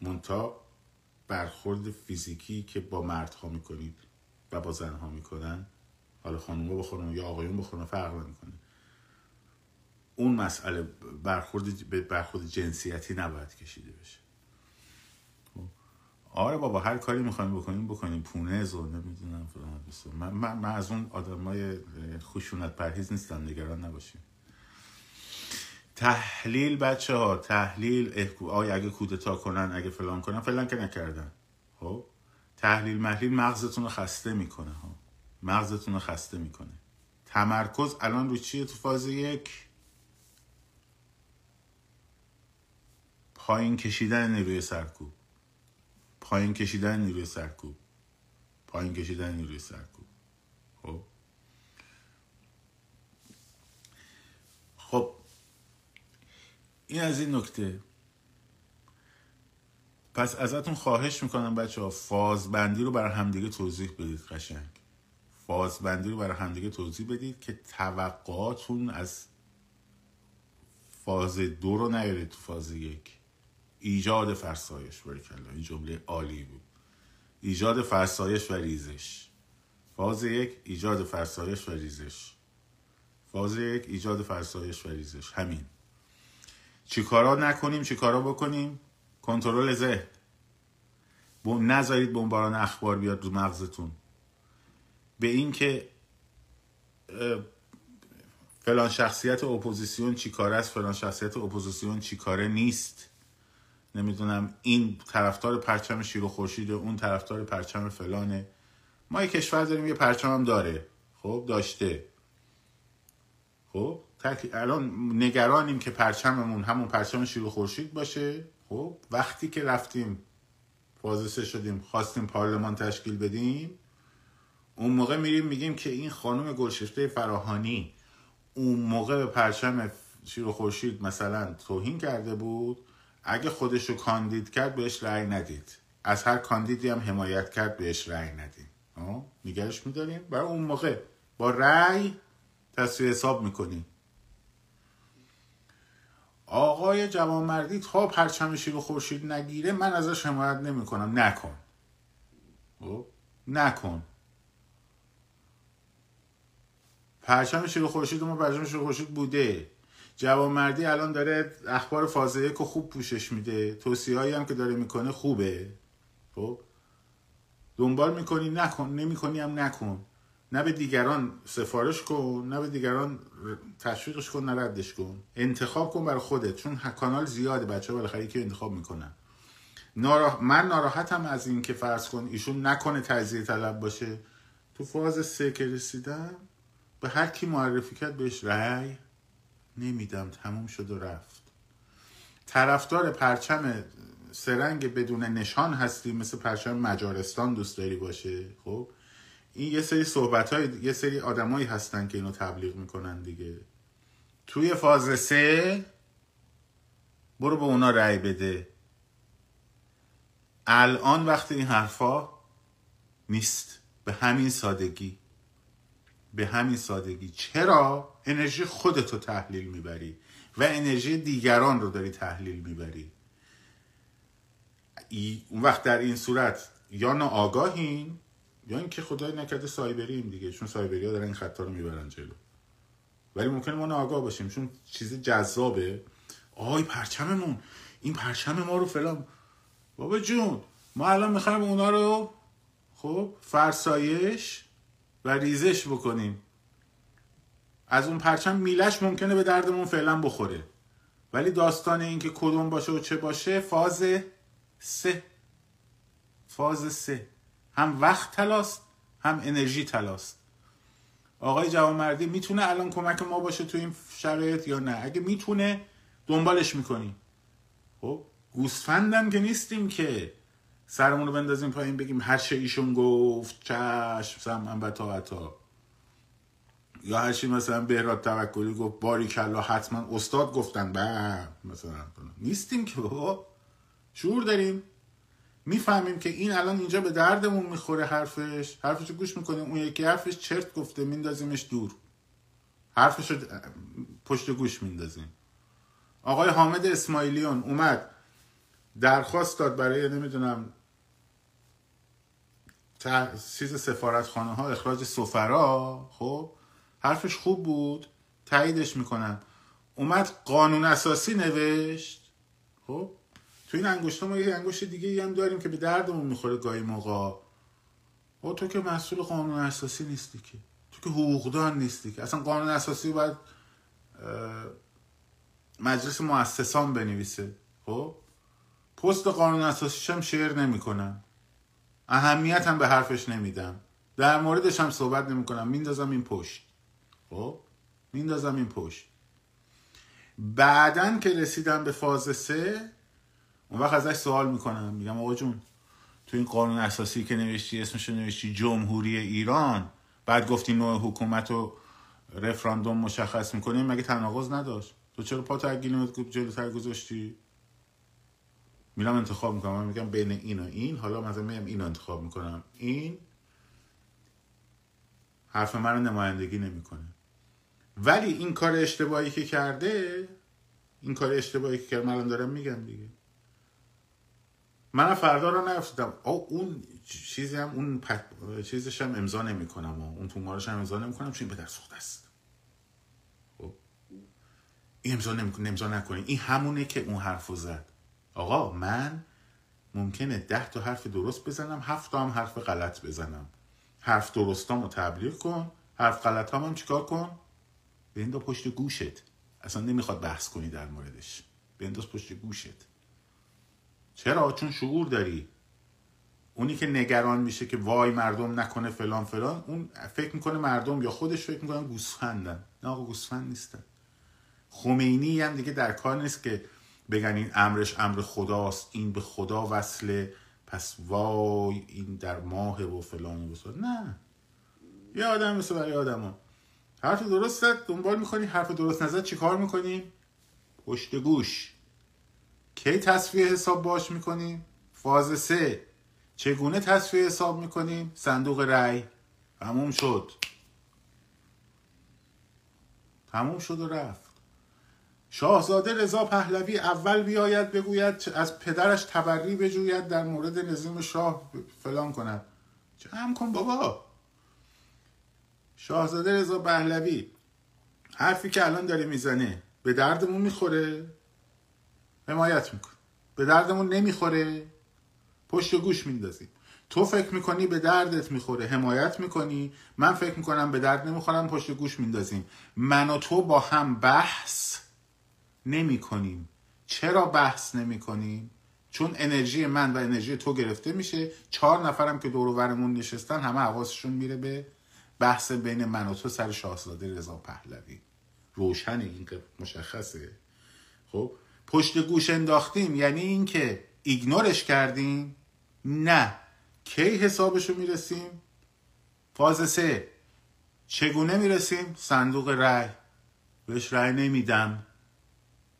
مونتا برخورد فیزیکی که با مردها می‌کنید و با زنها می‌کنن. حالا خانوما بخورن یا آقایون بخورن فرق نمی‌کنه. اون مسئله برخورد برخورد جنسیتی نباید کشیده بشه. آره بابا هر کاری می‌خوایم بکنیم بکنیم. پونه و نمی‌دونم من, من, من از اون آدمای خشونت پرهیز نیستم نگران نباشیم. تحلیل بچه ها تحلیل آیا اگه کودتا کنن اگه فلان کنن فلان که نکردن. خب؟ تحلیل محلیل مغزتون رو خسته می‌کنه ها مغزتون رو خسته می‌کنه. تمرکز الان رو چیه تو فاز یک؟ پایین کشیدن نیروی سرکوب. پایین کشیدن نیروی سرکوب. پایین کشیدن نیروی سرکوب. خب؟ خب این از این نکته. پس ازتون خواهش می‌کنم بچه ها فازبندی رو برای همدیگه توضیح بدید قشنگ. فازبندی رو برای همدیگه توضیح بدید که توقعاتون از فاز دو رو نیارید تو فاز یک. ایجاد فرسایش برکلا این جمله عالی بود. ایجاد فرسایش و ریزش. فاز یک ایجاد فرسایش و ریزش. فاز یک ایجاد فرسایش و ریزش. همین. چیکارا نکنیم چیکارا بکنیم؟ کنترل ذهن. نذارید بمباران اخبار بیاد رو مغزتون. به اینکه فلان شخصیت اپوزیسیون چیکاره است فلان شخصیت اپوزیسیون چیکاره نیست. نمی‌دونم این طرفدار پرچم شیر و خورشید اون طرفدار پرچم فلانه. ما یه کشور داریم یه پرچم هم داره. خب داشته. خب الان نگرانیم که پرچممون همون پرچم شیر و خورشید باشه. خب وقتی که رفتیم فازسه شدیم خواستیم پارلمان تشکیل بدیم اون موقع میریم میگیم که این خانم گلشفته فراهانی اون موقع به پرچم شیر و خورشید مثلا توهین کرده بود. اگه خودش رو کاندید کرد بهش رأی ندید. از هر کاندیدی هم حمایت کرد بهش رأی ندید نگرش میداریم؟ برای اون موقع با رأی تصویر حساب می‌کنیم. آقای جوانمردی تا پرچم شیر خورشید نگیره من ازش حمایت نمی‌کنم. نکن. خب؟ نکن. پرچم شیر خورشید ما پرچم شیر خورشید بوده. جوانمردی الان داره اخبار فاز یک خوب پوشش میده. توصیه هایی هم که داره می‌کنه خوبه. خب؟ دنبال می‌کنی نکن نمی‌کنی هم نکن. نه به دیگران سفارش کن نه به دیگران تشویقش کن نه ردش کن. انتخاب کن برای خودت چون کانال زیاده بچه بالاخره که انتخاب می‌کنن. من ناراحتم از این که فرض کن ایشون نکنه تجزیه طلب باشه. تو فاز سه که رسیدم به هر کی معرفی کرد بهش رأی نمیدم تموم شد و رفت. طرفدار پرچم سرنگ بدون نشان هستی مثل پرچم مجارستان دوست داری باشه. خب این یه سری صحبت های یه سری آدمایی هستن که اینو تبلیغ می‌کنن دیگه. توی فاز سه برو به اونا رأی بده. الان وقت این حرفا نیست. به همین سادگی. به همین سادگی. چرا؟ انرژی خودتو تحلیل می‌بری و انرژی دیگران رو داری تحلیل می‌بری. اون وقت در این صورت یا ناآگاهین یا اینکه خدای نکرده سایبریم دیگه چون سایبری ها دارن این خطا رو می‌برن جلو. ولی ممکنه ما ناآگاه باشیم چون چیز جذابه. آی پرچممون. این پرچم ما رو فلان. بابا جون ما الان می‌خوایم اونا رو خب فرسایش و ریزش بکنیم. از اون پرچم میلش ممکنه به دردمون فعلا بخوره. ولی داستان این که کدوم باشه و چه باشه فاز سه. فاز سه. هم وقت تلاست هم انرژی تلاست. آقای جوانمردی می‌تونه الان کمک ما باشه تو این شرایط یا نه؟ اگه می‌تونه دنبالش می‌کنیم. خب گوسفندم که نیستیم که سرمون رو بندازیم پایین بگیم هر چه ایشون گفت چشم سمن و طاعتا. یا هر چی مثلا بهراد توکلی گفت باری کلا حتما استاد گفتن. به مثلا نیستیم که بابا. شعور داریم. می‌فهمیم که این الان اینجا به دردمون می‌خوره حرفش. حرفش رو گوش می‌کنیم. اون یکی حرفش چرت گفته میندازیمش دور. حرفش رو پشت گوش میندازیم. آقای حامد اسماعیلیون اومد. درخواست داد برای نمی‌دونم چیز سفارت خانه ها اخراج سفرا. خب؟ حرفش خوب بود. تاییدش می‌کنم. اومد قانون اساسی نوشت. خب تو این انگشت ما یه انگشت دیگه هم داریم که به دردمون می‌خوره گاهی موقع. او تو که مسئول قانون اساسی نیستی که. تو که حقوقدان نیستی که. اصلا قانون اساسی باید مجلس مؤسسان بنویسه. خب پست قانون اساسیش هم شعر نمی‌کنم اهمیت هم به حرفش نمیدم در موردش هم صحبت نمی‌کنم. میندازم این پشت. خب؟ میندازم این پشت. بعدا که رسیدم به فاز سه اون وقت ازش سوال می‌کنم. میگم آقا جون تو این قانون اساسی که نوشتی اسمش نوشتی جمهوری ایران. بعد گفتی نوع حکومت و رفراندوم مشخص می‌کنیم مگه تناقض نداشت؟ تو چرا پا ترگیل جلوتر گذاشتی. میرم انتخاب می‌کنم. من میگم بین این و این. حالا مثلا میگم اینو انتخاب می‌کنم. این حرف من رو نمایندگی نمی‌کنه. ولی این کار اشتباهی که کرده این کار اشتباهی که کرده من دارم میگم دیگه. من فردا رو نرفتم. او اون چیزی هم اون پت... چیزش هم امضا نمی‌کنم. اون تومارش هم امضا نمی‌کنم چون این به در سوخته است. خب. این امضا نمی‌کنه امضا نکنی این همونه که اون حرفو زد. آقا من ممکنه ده تا حرف درست بزنم هفت تا هم حرف غلط بزنم. حرف درستام رو تبلیغ کن حرف غلط هم, هم چیکار کن؟ بنداز پشت گوشت. اصلا نمی‌خواد بحث کنی در موردش. بنداز پشت گوشت. چرا؟ چون شعور داری. اونی که نگران میشه که وای مردم نکنه فلان فلان اون فکر می‌کنه مردم یا خودش فکر می‌کنن گوسفندن. نه آقا گوسفند نیستن. خمینی هم دیگه در کار نیست که بگن این امرش امر خداست این به خدا وصله پس وای این در ماه و فلان و نه. یه آدم مثل برای آدم ها. حرف درست زد دنبال می‌کنی حرف درست نزد چی کار می‌کنیم پشت گوش. کی تصفیه حساب باش می‌کنیم فاز سه. چگونه تصفیه حساب می‌کنیم صندوق رأی. تموم شد. تموم شد و رفت. شاهزاده رضا پهلوی اول بیاید بگوید از پدرش تبری بجوید در مورد نظام شاه فلان کند. جمع کن بابا. شاهزاده رضا پهلوی حرفی که الان داره می‌زنه به دردمون می‌خوره؟ حمایت میکن به دردمون نمی‌خوره؟ پشت گوش میندازیم. تو فکر می‌کنی به دردت می‌خوره؟ حمایت می‌کنی؟ من فکر می‌کنم به درد نمی‌خورم پشت گوش میندازیم. من و تو با هم بحث نمی کنیم چرا بحث نمی کنیم چون انرژی من و انرژی تو گرفته میشه. چهار نفرم که دور و برمون نشستن همه حواسشون میره به بحث بین من و تو سر شاهزاده رضا پهلوی. روشنه این مشخصه. خب پشت گوش انداختیم یعنی اینکه ایگنورش کردیم. نه کی حسابشو می‌رسیم؟ فاز سه. چگونه می‌رسیم؟ صندوق رأی. بهش رأی نمیدم.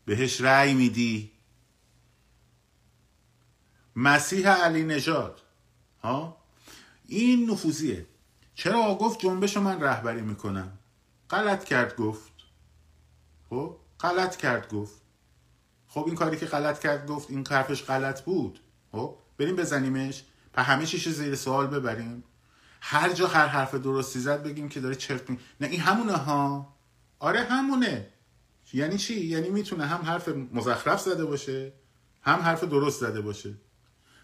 بهش رأی میدی. مسیح علی نژاد. ها؟ این نفوذیه. چرا گفت جنبش من رهبری می‌کنم؟ غلط کرد گفت. خب غلط کرد گفت. خب این کاری که غلط کرد گفت این حرفش غلط بود. خب بریم بزنیمش. په همه چیش زیر سوال ببریم. هر جا هر حرف درستی زد بگیم که داره چرت می... نه این همونه ها. آره همونه. یعنی چی؟ یعنی می‌تونه هم حرف مزخرف زده باشه هم حرف درست زده باشه.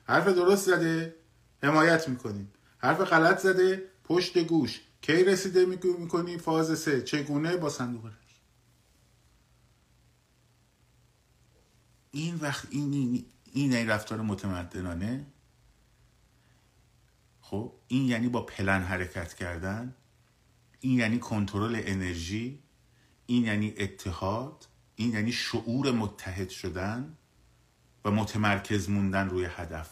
حرف درست زده حمایت می‌کنیم. حرف غلط زده پشت گوش. کی رسیده می‌کنی فاز سه؟ چگونه با صندوق این وقت این این, این رفتار متمدنانه. خب این یعنی با پلن حرکت کردن. این یعنی کنترل انرژی. این یعنی اتحاد. این یعنی شعور متحد شدن و متمرکز موندن روی هدف.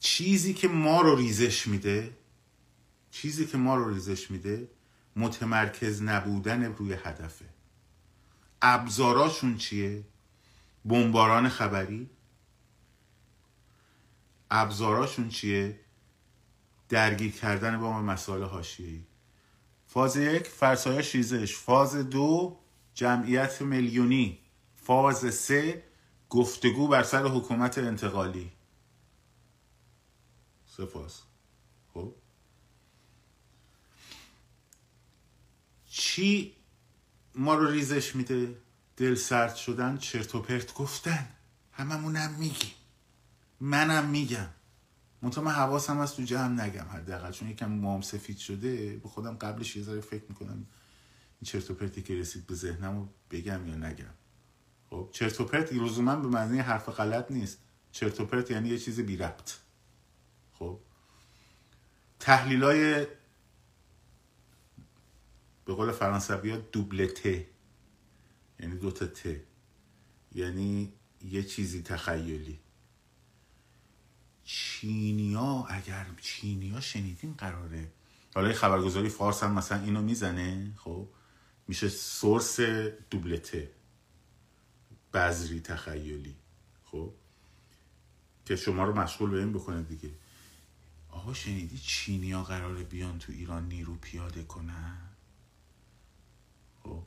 چیزی که ما رو ریزش میده چیزی که ما رو ریزش میده متمرکز نبودن روی هدفه. ابزاراشون چیه؟ بمباران خبری. ابزاراشون چیه؟ درگیر کردن با مسائل حاشیه‌ای. فاز یک فرسایش ریزش. فاز دو جمعیت میلیونی. فاز سه گفتگو بر سر حکومت انتقالی. سپاس خب چی ما رو ریزش میده؟ دل سرد شدن چرت و پرت گفتن. هممونم میگیم. منم میگم. منتها من حواسم از تو جمع نگم حداقل. چون یکم مام سفید شده به خودم قبلش یه ذره فکر می‌کنم این چرت و پرتی که رسید به ذهنم رو بگم یا نگم. خب چرت و پرت لزوما به معنی حرف غلط نیست. چرت و پرت یعنی یه چیز بی ربط خب تحلیلای به قول فرانسوی ها دوبله ت. یعنی دوتا ت. یعنی یه چیزی تخیلی. چینیا اگر چینیا شنیدین قراره. حالا خبرگزاری فارس هم مثلا اینو می‌زنه خب؟ میشه سورس دوبلته بذری تخیلی خب؟ که شما رو مشغول به این بکنه دیگه. آقا شنیدی چینیا قراره بیان تو ایران نیرو پیاده کنن خب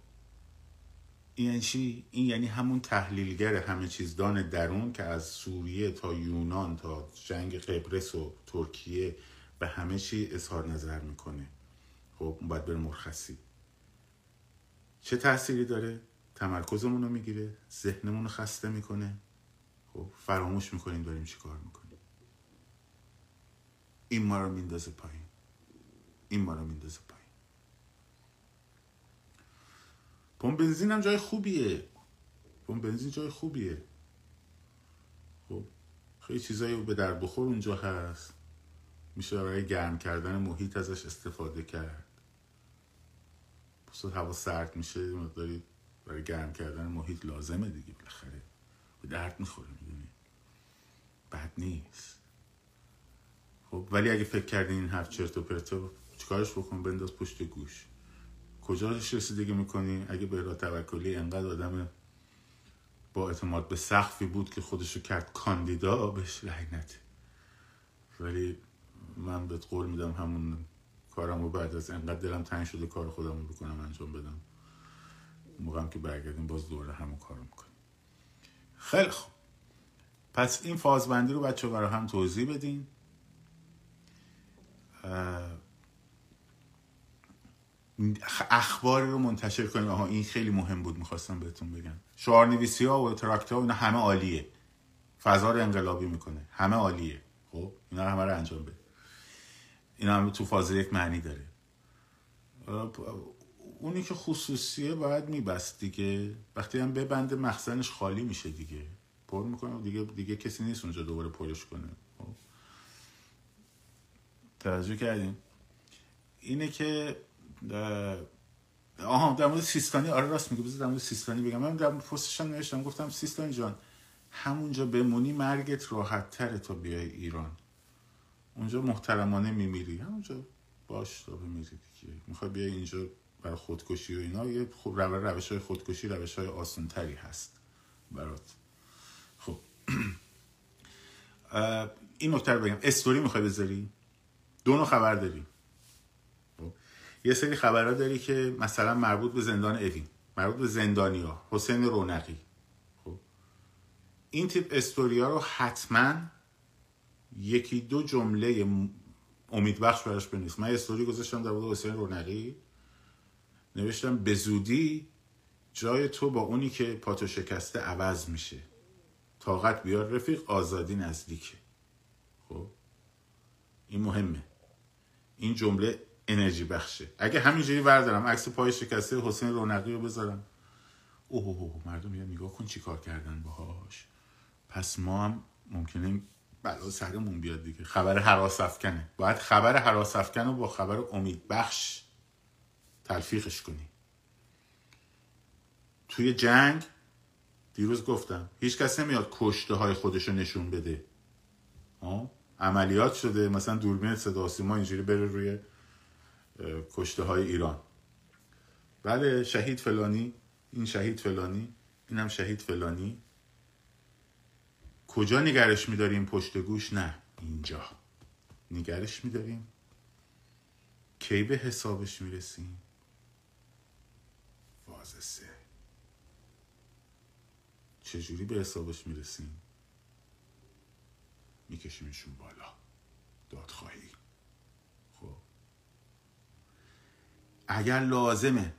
این یعنی چی؟ این یعنی همون تحلیلگر همه چیز دان درون که از سوریه تا یونان تا جنگ قبرس و ترکیه به همه چی اظهار نظر می‌کنه. خب باید بره مرخصی. چه تأثیری داره؟ تمرکزمون رو می‌گیره ذهنمون رو خسته می‌کنه. خب فراموش می‌کنیم داریم چی کار می‌کنیم. این ما رو میندازه پایین. این ما رو میندازه پایین. پمپ بنزین هم جای خوبیه. پمپ بنزین جای خوبیه. خب خیلی چیزایی به در بخور اونجا هست. میشه برای گرم کردن محیط ازش استفاده کرد. بسید هوا سرد میشه مقداری برای گرم کردن محیط لازمه دیگه بالاخره. به درد می‌خوره می‌دونی؟ بد نیست. خب ولی اگه فکر کردین این حرف چرت و پرتو چیکارش بکن؟ بنداز پشت گوش. کجاش رسیدگی می‌کنی؟ اگه به توکلی انقدر آدم با اعتماد به سخفی بود که خودشو کرد کاندیدا بهش رای نده. ولی من بهت قول میدم همون کارم رو بعد از انقدر دلم تنگ شده کار خودم رو بکنم انجام بدم. موقعم که برگردیم باز دوره همون کار می‌کنیم. خیلی خوب. پس این فازبندی رو بچه برای هم توضیح بدین. اخبار رو منتشر کنیم. آها این خیلی مهم بود می‌خواستم بهتون بگم. شعار نویسی ها و تراکت ها اینا همه عالیه. فضا رو انقلابی می‌کنه. همه عالیه. خب اینا همه رو انجام بده. اینا همه تو فاز یک معنی داره. اونی که خصوصیه باید میبست دیگه. وقتی هم ببنده مخزنش خالی میشه دیگه. پر می‌کنه دیگه دیگه کسی نیست اونجا دوباره پرش کنه. خب. توجه کردیم اینه که آها در مورد سیستانی آره راست میگه بذار در مورد سیستانی بگم. من در مورد پستشم نوشتم گفتم سیستانی جان همونجا بمونی مرگت راحت تره تا بیای ایران. اونجا محترمانه میمیری. همونجا باش تا بمیری دیگه. می‌خوای بیای اینجا برای خودکشی و اینا. یه خب روش های خودکشی روش های آسان تری هست برات. خب. این نکته بگم. استوری می‌خوای بذاری؟ دو نوع خبر داری. یه سری خبرها داری که مثلا مربوط به زندان اوین مربوط به زندانیا حسین رونقی. خب. این تیپ استوریا رو حتما یکی دو جمله امیدبخش براش بنویس. من استوری گذاشتم در مورد حسین رونقی. نوشتم به زودی جای تو با اونی که پاتو شکسته عوض میشه. طاقت بیار رفیق آزادی نزدیکه. خب. این مهمه. این جمله انرژی بخشه. اگه همینجوری بردارم عکس پای شکسته حسین رونقی رو بذارم. اوه اوه مردم یا نگاه کن چی کار کردن باهاش. پس ما هم ممکنه بلا سرمون بیاد دیگه. خبر حراس افکنه. باید خبر حراس افکن رو با خبر امید بخش تلفیقش کنی. توی جنگ دیروز گفتم هیچ کس نمیاد کشته های خودش رو نشون بده. عملیات شده مثلا دوربین صدا ما اینجوری بره روی کشته های ایران. بله شهید فلانی این شهید فلانی اینم شهید فلانی. کجا نگرش میداریم پشت گوش؟ نه اینجا. نگرش میداریم. کی به حسابش می‌رسیم؟ فاز سه. چجوری به حسابش می‌رسیم؟ میکشیمشون بالا. دادخواهی خب اگر لازمه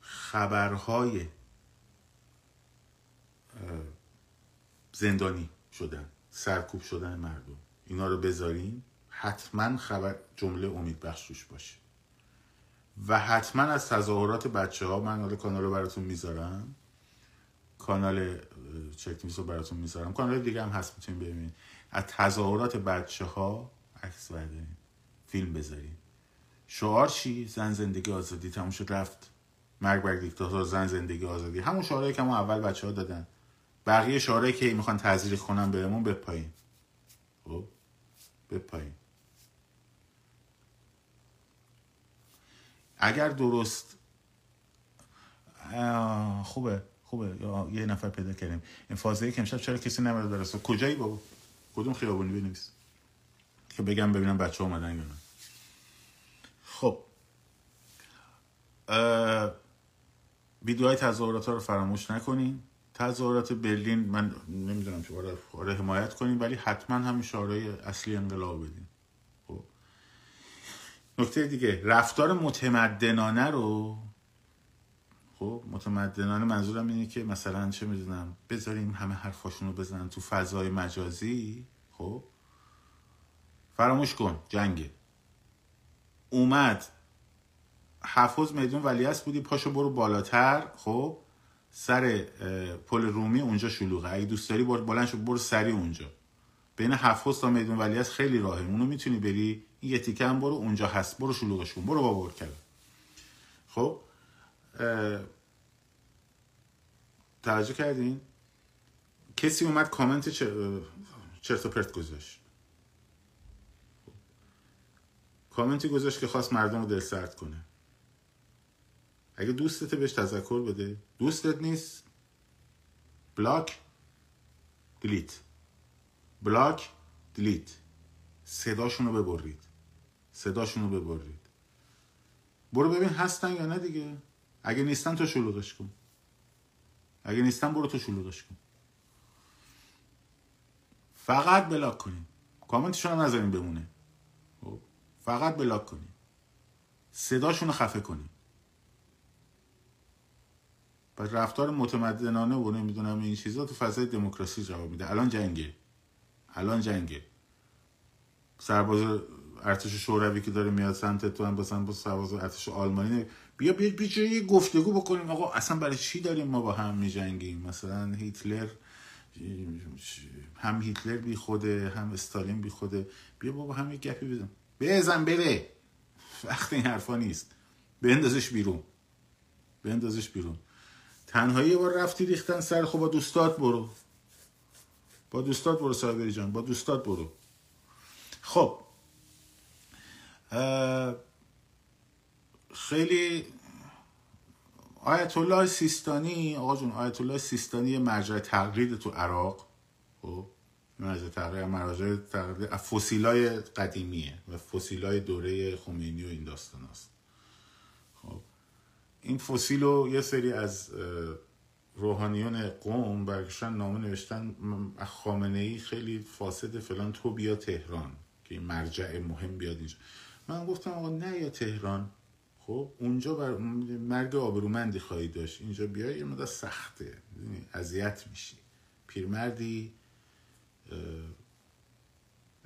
خبرهای زندانی شدن سرکوب شدن مردم اینا رو بذاریم حتما خبر جمله امید بخش باشه. و حتما از تظاهرات بچه ها من حالا کانال رو براتون می‌ذارم. کانال چک رو براتون می‌ذارم. کانال دیگه هم هست می‌تونیم ببینید از تظاهرات بچه ها عکس برداریم فیلم بذاریم شعار چی؟ زن زندگی آزادی تموم شد رفت مرگ بر دیکتاتور زن زندگی آزادی. همون شعارهایی که ما اول بچه ها دادن. بقیه شعارهایی که می‌خوان تذریق کنن بهمون بپایین خب؟ بپایین اگر درست خوبه خوبه. یه نفر پیدا کردیم. این فازه که امشب چرا کسی نمیده درسته کجایی بابا؟ کدوم خیابونی؟ بنویس. که بگم ببینم بچه اومدن یا نه خب ویدیوهای تظاهرات ها رو فراموش نکنین. تظاهرات برلین من نمی‌دونم که آره حمایت کنیم ولی حتما هم شعارهای اصلی انقلاب بدین. خب. نکته دیگه رفتار متمدنانه رو خب متمدنانه منظورم اینه که مثلا چه می‌دونم بذاریم همه حرفاشون رو بزنن تو فضای مجازی خب. فراموش کن جنگه. اومد حفظ میدون ولیعصر بودی. پاشو برو بالاتر. خب؟ سر پل رومی اونجا شلوغه. اگه دوست داری برو بلند شو برو سری اونجا. بین حفظ تا میدون ولیعصر خیلی راهه. اونو می‌تونی بری. یه تیکه هم برو اونجا هست. برو شلوغش کن. برو با کرد خب؟ توجه کردین؟ کسی اومد کامنت چرت و پرت گذاشت. کامنتی گذاشت که خواست مردم رو دل سرد کنه. اگه دوستت بهش تذکر بده. دوستت نیست. بلاک دلیت بلاک دلیت صداشون رو ببرید. صداشون رو ببرید. برو ببین هستن یا نه دیگه. اگه نیستن تو شلوغش کن. اگه نیستن برو تو شلوغش کن. فقط بلاک کنین. کامنتشون هم نذارین بمونه. خب؟ فقط بلاک کنین. صداشون رو خفه کنین. و رفتار متمدنانه و نمی‌دونم این چیزا تو فضای دموکراسی جواب میده. الان جنگه. الان جنگه. سرباز ارتش شوروی که داره میاد سمت تو هم مثلا با سرباز ارتش آلمانی بیا بیا بیا یه گفتگو بکنیم. آقا اصلا برای چی داریم ما با هم میجنگیم؟ مثلا هیتلر هم هیتلر بی خوده هم استالین بی خوده. بیا بابا هم گپی بزن. بزن بره. وقت این حرفا نیست. بندازش بیرون. بندازش بیرون. تنهایی یه بار رفتی ریختن سر خب با دوستات برو. با دوستات برو سایبری جان با دوستات برو. خب. خیلی آیت الله سیستانی آقا جون آیت الله سیستانی مرجع تقلید تو عراق. خب. مرجع تقلید مرجع تقلید فسیلای قدیمیه و فسیلای دوره خمینی و این داستان است این فسیل رو یه سری از روحانیون قوم برگشتن نامه نوشتن. خامنه ای خیلی فاسد فلان تو بیا تهران که این مرجع مهم بیاد اینجا. من گفتم آقا نه یا تهران. خب اونجا بر مرگ آبرومندی خواهی داشت. اینجا بیای یه مدت سخته. اذیت میشی. پیرمردی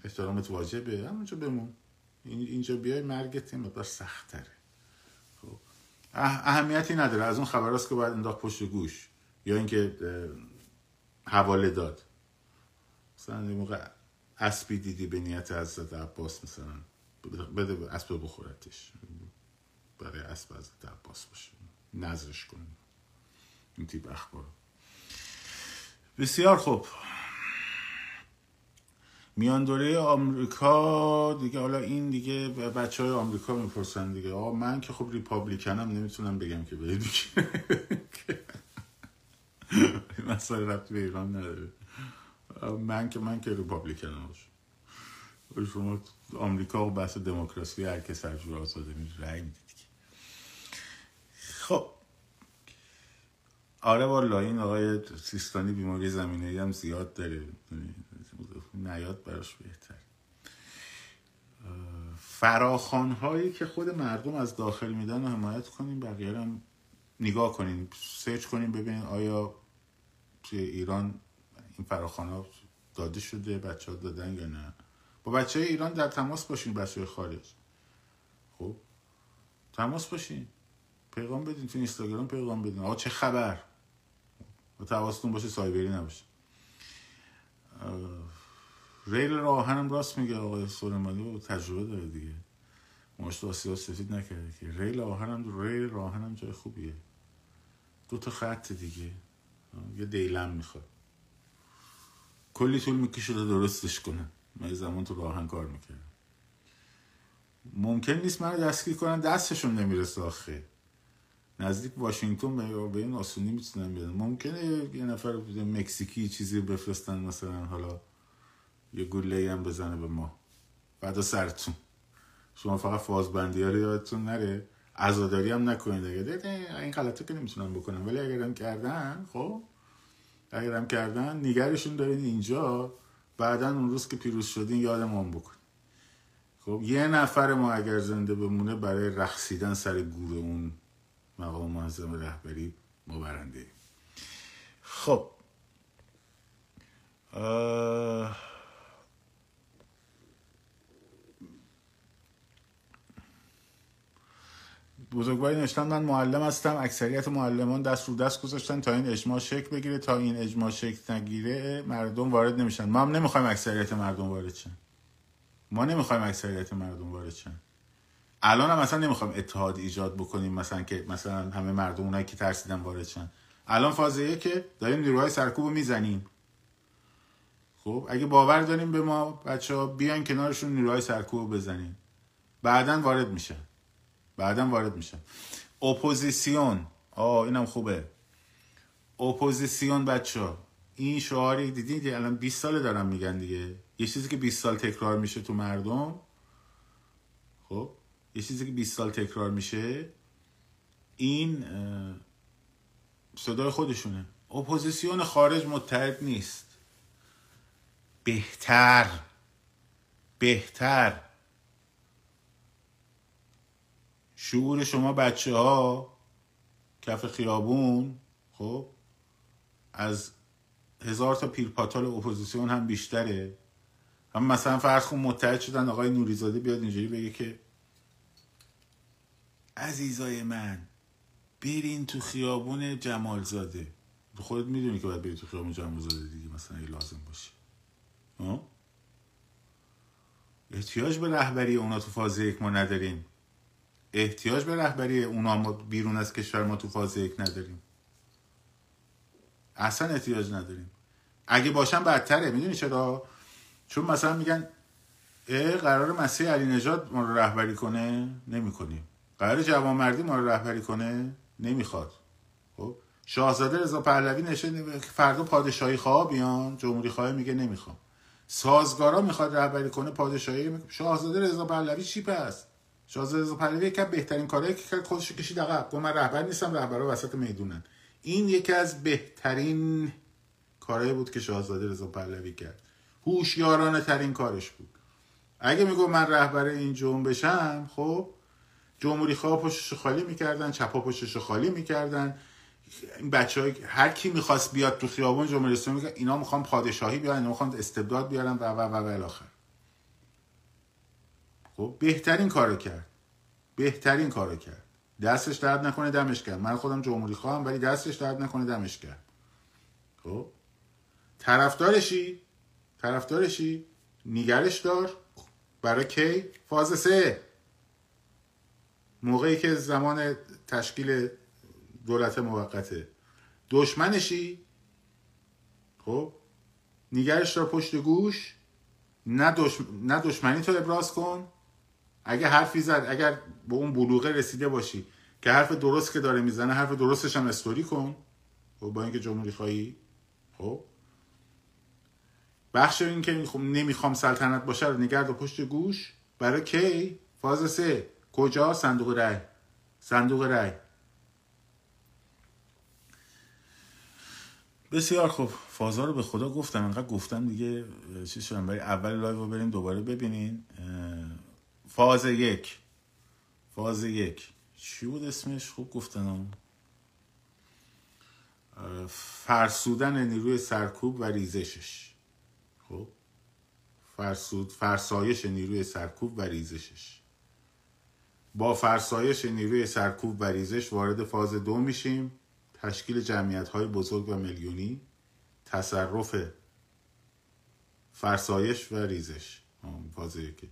احترامت واجبه. همونجا بمون. اینجا بیای مرگت یه مقدار سخت تره خب اهمیتی نداره. از اون خبر که باید انداخت پشت گوش. یا اینکه حواله داد. مثلا این موقع اسبی دیدی به نیت حضرت عباس مثلا. بده اسب بخورتش. برای اسب از عباس باشه. نظرش کن این تیپ اخبار. بسیار خوب. میان دوره آمریکا دیگه حالا این دیگه بچه های آمریکا می‌پرسن دیگه. آقا من که خب ریپابلیکنم نمی‌تونم بگم که به مسئله رفتی به ایران نداره. من که من که ریپابلیکنم. شما آمریکا و بحث دموکراسی هر کس هر جور آزاده می رأی خب. آره والا این آقای سیستانی بیماری زمینه هم زیاد داره. نیاد براش بهتر. فراخان هایی که خود مردم از داخل میدن و حمایت کنیم بقیه هم نگاه کنیم سرچ کنیم ببینید آیا توی ایران این فراخان ها داده شده بچه ها دادن یا نه. با بچه های ایران در تماس باشین بچه خارج. خب؟ تماس باشین. پیغام بدین تو اینستاگرام پیغام بدین. آقا چه خبر؟ و تواستون باشه سایبری نباشه. ریل راهنم راست میگه آقای سلیمانی و تجربه داره دیگه. ماشت آسیا سفید نکرده که ریل آهنم ریل راهنم جای خوبیه. دو تا خط دیگه. یه دیلم می‌خواد. کلی طول می‌کشه درستش کنن من زمان تو راهن کار می‌کردم. ممکن نیست من دستگیر کنن دستشون نمی‌رسه آخه. نزدیک واشنگتن به این آسونی می‌تونن بیادن ممکنه یه نفر مکزیکی چیزی بفرستن مثلا حالا یه گله هم بزنه به ما. بعد سرتون. شما فقط فازبندی ها رو یادتون نره. عزاداری هم نکنید دیگه این غلطه که نمی‌تونن بکنم. ولی اگرم کردن خب؟ اگرم کردن نگرشون دارین اینجا. بعدا اون روز که پیروز شدین یادمون بکن. خب یه نفر ما اگر زنده بمونه برای رقصیدن سر گور اون مقام معظم رهبری ما برنده خب. بزرگواری نشتن من معلم هستم. اکثریت معلمان دست رو دست گذاشتن تا این اجماع شکل بگیره. تا این اجماع شکل نگیره مردم وارد نمیشن. ما هم نمی‌خوایم اکثریت مردم وارد شن. ما نمی‌خوایم اکثریت مردم وارد شن. الان هم مثلا نمی‌خوایم اتحاد ایجاد بکنیم مثلا که مثلا همه مردم اونایی که ترسیدن وارد شن. الان فازه که داریم نیروهای سرکوب می‌زنیم. خب اگه باور داریم به ما بچه ها بیان کنارشون نیروهای سرکوب بزنیم. بعدا وارد میشن. بعدا وارد میشن اپوزیسیون. آه اینم خوبه. اپوزیسیون بچه این شعاری دیدید الان 20 سال دارم میگن دیگه. یه چیزی که 20 سال تکرار میشه تو مردم. خب یه چیزی که 20 سال تکرار میشه. این صدای خودشونه. اپوزیسیون خارج متحد نیست. بهتر. بهتر. شعور شما بچه ها کف خیابون خب از هزار تا پیرپاتال اپوزیسیون هم بیشتره. هم مثلا فرض کن متحد شدن آقای نوریزاده بیاد اینجوری بگه که عزیزای من برین تو خیابون جمالزاده. خودت می‌دونی که باید بری تو خیابون جمع زاده دیگه مثلا اگه لازم باشه. احتیاج به رهبری اونا تو فاز یک ما نداریم. احتیاج به رهبری اونا ما بیرون از کشور ما تو فاز یک نداریم. اصلا احتیاج نداریم. اگه باشن بدتره. می‌دونی چرا؟ چون مثلا میگن قرار مسیح علی نجات ما رو رهبری کنه؟ نمی‌کنیم. قرار جوانمردی ما رو رهبری کنه؟ نمی‌خواد. خب؟ شاهزاده رضا پهلوی نشه فردا پادشاهی خواه بیان. جمهوری خواه میگه نمی‌خوام. سازگارا می‌خواد رهبری کنه پادشاهی شاهزاده رضا پهلوی چی پس؟ شاهزاده رضا پهلوی یکی بهترین کارهایی که کرد خودش کشید عقب. گفت من رهبر نیستم رهبرا وسط می‌دونن. این یکی از بهترین کارهایی بود که شاهزاده رضا پهلوی کرد. هوشیارانه ترین کارش بود. اگه میگو من رهبر این جنبشم خب جمهوری خواه پشتش خالی می‌کردن چپا پشتش خالی می‌کردن. این بچه های هر کی می‌خواست بیاد تو خیابون جمهوری اسلامی اینا می‌خوان پادشاهی بیارن اینا می‌خوان استبداد بیارن و و و و الاخر خب بهترین کارو کرد. بهترین کارو کرد. دستش درد نکنه دمش کرد من خودم جمهوری خواهم ولی دستش درد نکنه دمش کرد خب؟ طرفدارشی؟ طرفدارشی؟ نگرش دار. برای کی؟ فاز سه. موقعی که زمان تشکیل دولت موقته. دشمنشی؟ خب؟ نگرش دار پشت گوش. نه, نه دشمنی تو ابراز کن. اگه حرفی زد اگر به اون بلوغه رسیده باشی که حرف درست که داره می‌زنه حرف درستش هم استوری کن. خب با اینکه جمهوری خواهی. خب. بخش این که خب نمی‌خوام سلطنت باشه رو نگرد و پشت گوش. برای کی؟ فاز سه. کجا؟ صندوق رای صندوق رای بسیار خب فازا رو به خدا گفتم انقدر گفتم دیگه چی شدم؟ برای اول لایو رو بریم دوباره ببینین. فاز یک. فاز یک. چی بود اسمش؟ خوب گفتنم فرسودن نیروی سرکوب و ریزشش. خب؟ فرسود فرسایش نیروی سرکوب و ریزشش. با فرسایش نیروی سرکوب و ریزش وارد فاز دو میشیم. تشکیل جمعیت های بزرگ و میلیونی. تصرف فرسایش و ریزش. فاز یکی.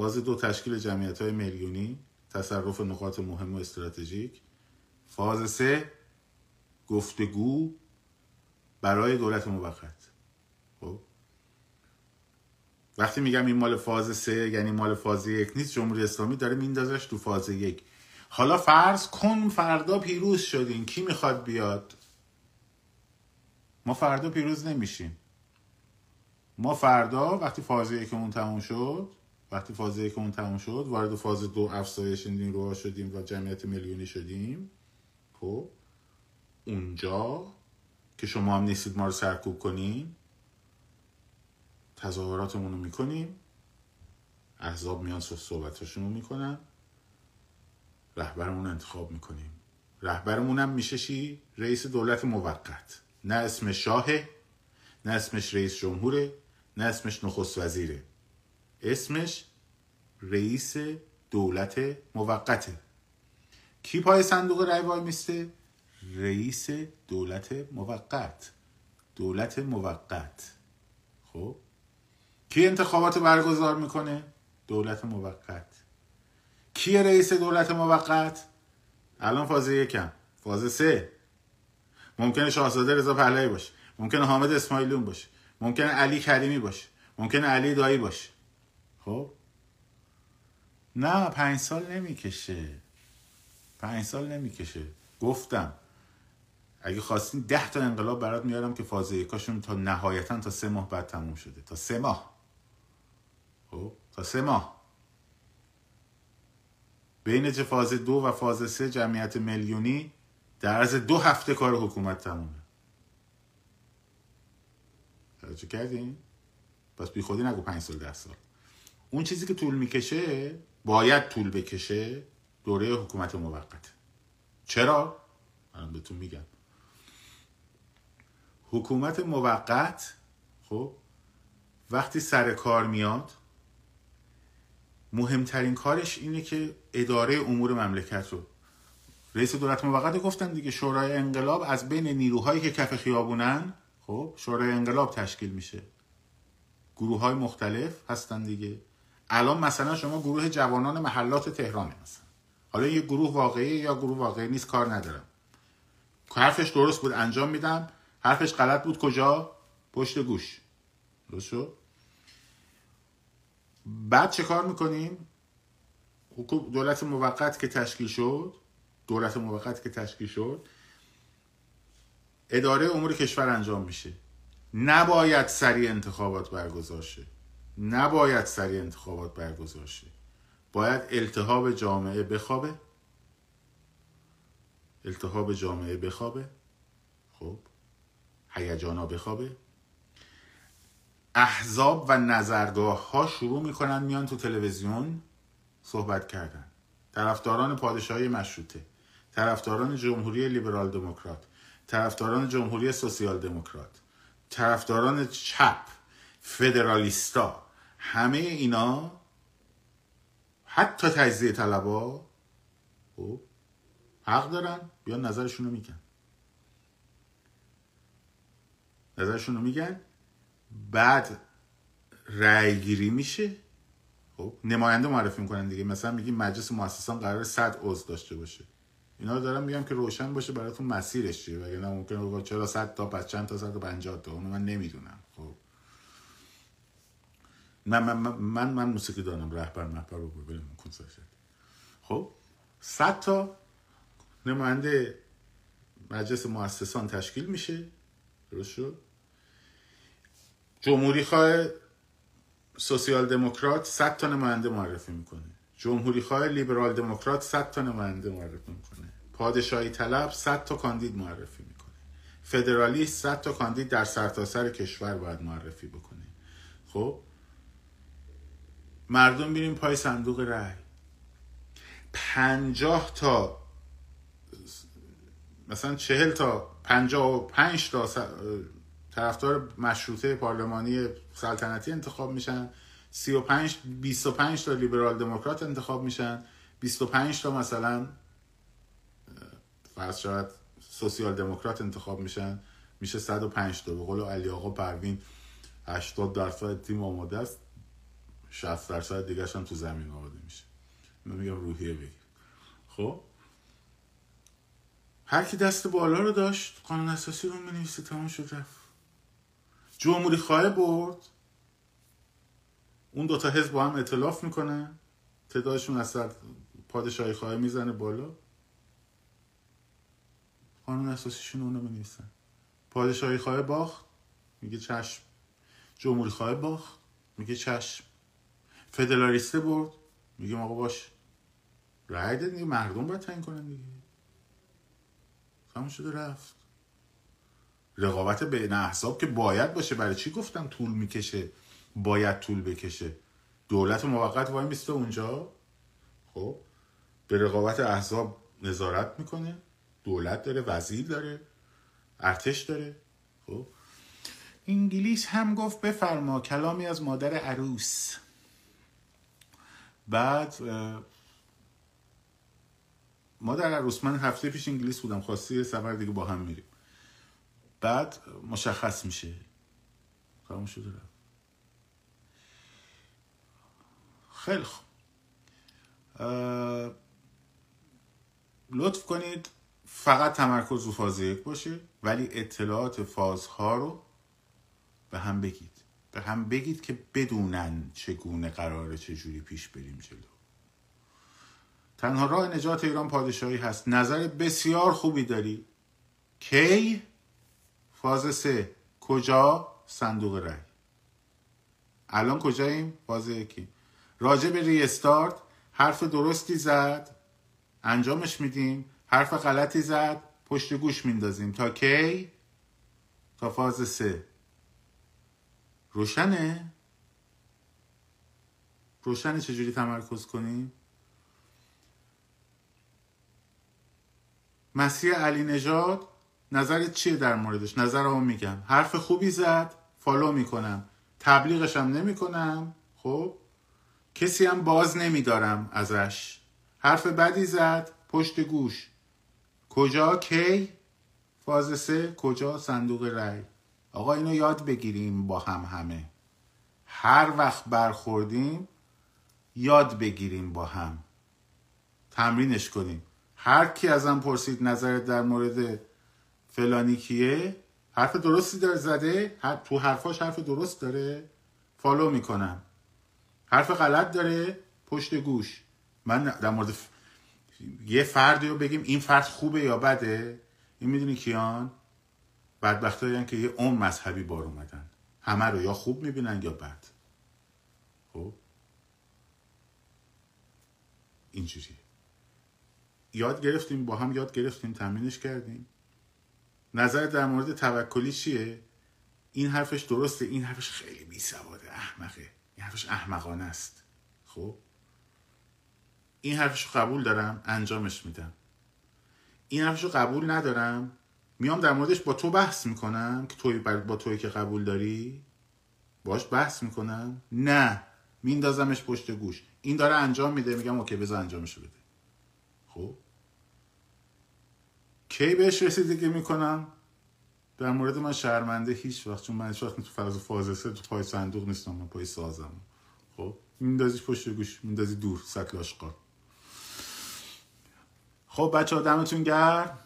فاز دو تشکیل جمعیت های میلیونی تصرف نقاط مهم و استراتژیک. فاز سه گفتگو برای دولت موقت. خب؟ وقتی میگم این مال فاز سه یعنی مال فاز یک نیست جمهوری اسلامی داره میندازش تو فاز یک. حالا فرض کن فردا پیروز شدین. کی می‌خواد بیاد؟ ما فردا پیروز نمیشیم. ما فردا وقتی فاز یکمون تموم شد وقتی فاز یکمون تموم شد وارد فاز دو افزایش نیروها شدیم و جمعیت میلیونی شدیم. خب اونجا که شما هم نیستید ما رو سرکوب کنیم تظاهراتمون رو می‌کنیم. احزاب میان صحبتاشون رو می‌کنن. رهبرمون انتخاب می‌کنیم. رهبرمون هم میشه چی؟ رئیس دولت موقت. نه اسم شاهه نه اسمش رئیس جمهوره نه اسمش نخست وزیره. اسمش رئیس دولت موقته. کی پای صندوق رای وای میسته؟ رئیس دولت موقت. دولت موقت. خب؟ کی انتخابات برگزار می‌کنه؟ دولت موقت. کیه رئیس دولت موقت؟ الان فاز یکم. فاز سه. ممکنه شاهزاده رضا پهلوی باشه. ممکنه حامد اسماعیلون باشه. ممکنه علی کریمی باشه. ممکنه علی دایی باشه. خب؟ نه پنج سال نمی‌کشه. پنج سال نمی‌کشه. گفتم. اگه خواستین ده تا انقلاب برات میارم که فاز یکاشون تا نهایتا تا سه ماه بعد تموم شده. تا سه ماه. خب؟ تا سه ماه. بین فاز دو و فاز سه جمعیت میلیونی در عرض دو هفته کار حکومت تمومه. توجه کردین؟ پس بی خودی نگو پنج سال ده سال. اون چیزی که طول می‌کشه باید طول بکشه دوره حکومت موقت. چرا؟ من بهتون میگم. حکومت موقت خب وقتی سر کار میاد مهمترین کارش اینه که اداره امور مملکت رو. رئیس دولت موقت گفتن دیگه شورای انقلاب از بین نیروهایی که کف خیابونن خب شورای انقلاب تشکیل میشه. گروه های مختلف هستن دیگه. الان مثلا شما گروه جوانان محلات تهرانه مثلا حالا یه گروه واقعی یا گروه واقعی نیست کار ندارم. حرفش درست بود انجام میدم. حرفش غلط بود کجا؟ پشت گوش. درست شد؟ بعد چه کار می‌کنیم؟ دولت موقت که تشکیل شد دولت موقت که تشکیل شد اداره امور کشور انجام میشه. نباید سریع انتخابات برگزار شه. نباید سریع انتخابات برگزار شه باید التهاب جامعه بخوابه. التهاب جامعه بخوابه. خب. هیجانا بخوابه. احزاب و نظرگاه ها شروع می‌کنن میان تو تلویزیون صحبت کردن. طرفداران پادشاهی مشروطه. طرفداران جمهوری لیبرال دموکرات. طرفداران جمهوری سوسیال دموکرات. طرفداران چپ فدرالیستا. همه اینا حتی تجزیه طلبا خب حق دارن بیان نظرشون رو میگن. نظرشون رو میگن بعد رأی گیری میشه خب نماینده معرفی می‌کنن دیگه. مثلا میگیم مجلس مؤسسان قرار 100 عضو داشته باشه. اینا رو دارم میگم که روشن باشه براتون مسیرش چیه. وگرنه ممکنه چرا 100 تا پس چند تا 150 تا. اونو من نمی‌دونم. خب. من من من, من موسیقی دارم رهبر محبر رو ببینم خب؟ 100 تا نماینده مجلس مؤسسان تشکیل میشه. درست شد؟ جمهوری خواه سوسیال دموکرات 100 تا نماینده معرفی می‌کنه. جمهوری خواه لیبرال دموکرات 100 تا نماینده معرفی می‌کنه. پادشاهی طلب 100 تا کاندید معرفی می‌کنه. فدرالیست 100 تا کاندید در سرتاسر سر کشور باید معرفی بکنه. خب؟ مردم بیریم پای صندوق رأی. پنجاه تا مثلا چهل تا پنجاه و پنج تا طرفدار مشروطه پارلمانی سلطنتی انتخاب میشن. 35 25 تا لیبرال دموکرات انتخاب میشن. 25 تا مثلا فرض شاید سوسیال دموکرات انتخاب میشن. میشه 105 تا. به قول علی آقا پروین 80 درصد تیم آماده است. 60 درصد دیگه هم تو زمین آماده میشه. من میگم روحیه بگیر خب؟ هر کی دست بالا رو داشت قانون اساسی رو نویسه تمام شد رفت. جمهوری خواه برد. اون دوتا حزب با هم اطلاف می‌کنن تعدادشون از سر پادشاهی خواه می‌زنه بالا. قانون اساسیشون اونو بنویسن پادشاهی خواه باخت میگه چشم. جمهوری خواه باخت میگه چشم. فدرالیسته برد. میگه آقا باش. رای دیگه مردم باید تعیین کنن دیگه. تموم شده رفت. رقابت بین احزاب که باید باشه. برای چی گفتم طول می‌کشه؟ باید طول بکشه. دولت موقت وای میسته اونجا. خب به رقابت احزاب نظارت می‌کنه. دولت داره وزیر داره ارتش داره. خب انگلیس هم گفت بفرما. کلامی از مادر عروس. بعد مادر عروس من هفته پیش انگلیس بودم خواستی یه سفر دیگه با هم میریم. بعد مشخص میشه. تمام شده خیلی خوب. لطف کنید فقط تمرکز رو فاز یک باشه ولی اطلاعات فازها رو به هم بگید. به هم بگید که بدونن چگونه قراره چجوری پیش بریم جلو. تنها راه نجات ایران پادشاهی هست. نظر بسیار خوبی داری. کی؟ فاز سه. کجا؟ صندوق رای الان کجاییم؟ فاز یکی. راجع به ریستارت حرف درستی زد. انجامش میدیم. حرف غلطی زد. پشت گوش میندازیم. تا کی؟ تا فاز سه. روشنه؟ روشنه چجوری تمرکز کنیم مسیح علی نژاد نظرت چیه در موردش؟ نظرمو میگم. حرف خوبی زد فالو می‌کنم. تبلیغش هم نمی‌کنم خب؟ کسی هم باز نمیدارم ازش. حرف بدی زد پشت گوش. کجا کی؟ فاز سه کجا صندوق رای آقا اینو یاد بگیریم با هم همه. هر وقت برخوردیم یاد بگیریم با هم. تمرینش کنیم. هر کی ازم پرسید نظرت در مورد فلانی کیه حرف درستی داره زده تو حرفاش حرف درست داره. فالو می‌کنم. حرف غلط داره پشت گوش. من در مورد ف... یه فردی رو بگیم این فرد خوبه یا بده؟ این می‌دونی کیان؟ بدبخت که یه اون مذهبی بار اومدن. همه رو یا خوب می‌بینن یا بد. خب؟ اینجوری یاد گرفتیم با هم یاد گرفتیم تمرینش کردیم. نظر در مورد توکلی چیه؟ این حرفش درسته این حرفش خیلی بی سواده احمقه. این حرفش احمقانه است. خب؟ این حرفش قبول دارم انجامش میدم. این حرفش قبول ندارم میام در موردش با تو بحث می‌کنم که توی با توی که قبول داری؟ باش بحث می‌کنم. نه. میندازمش پشت گوش. این داره انجام میده. میگم اوکی بذار انجامش بده. خب؟ کی بهش رسیدگی می‌کنم؟ در مورد من شرمنده هیچ وقت چون من هیچ وقت تو فاز سه تو پای صندوق نیستم من پای سازم. خب؟ میندازی پشت گوش. میندازی دور. سطل آشقال خب بچه ها دمتون گرم.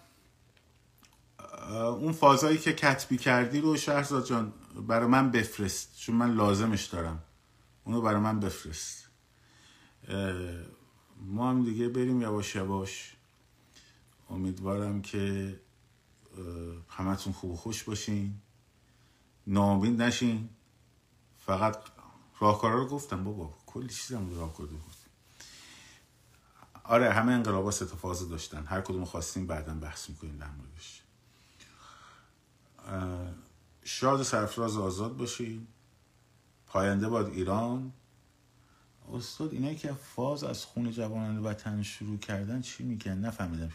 اون فازایی که کتبی کردی رو شهرزاد جان برای من بفرست چون من لازمش دارم. اونو برای من بفرست. ما هم دیگه بریم یواش یواش. امیدوارم که همتون خوب و خوش باشین. نامید نشین. فقط راهکارا رو گفتم بابا کلی چیزم راه کرده بود آره همه انقلابا سه فاز داشتن. هر کدوم خواستیم بعدا بحث می‌کنیم در موردش. شاد سرفراز آزاد باشین. پاینده باد ایران. استاد اینایی که فاز از خون جوانان وطن شروع کردن چی میگن؟ نفهمیدم.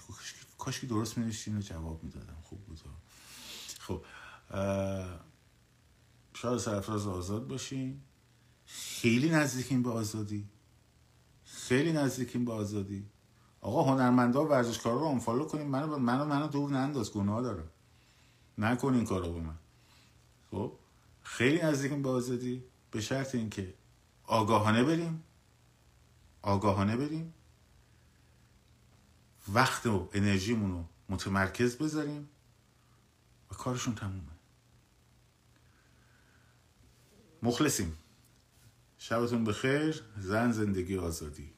کاش که درست می‌نوشتین و جواب می‌دادم. خوب بود. خب شاد سرفراز آزاد باشین. خیلی نزدیکیم به آزادی. خیلی نزدیکیم به آزادی. آقا هنرمندا و ورزشکارا رو آنفالو کنیم منو منو منو دور ننداز. گناه دارم. نکن این کارو به من. خب؟ خیلی نزدیکیم به آزادی به شرط اینکه آگاهانه بریم. آگاهانه بریم. وقت و انرژیمون رو متمرکز بذاریم. و کارشون تمومه. مخلصیم. شبتون بخیر. زن زندگی آزادی.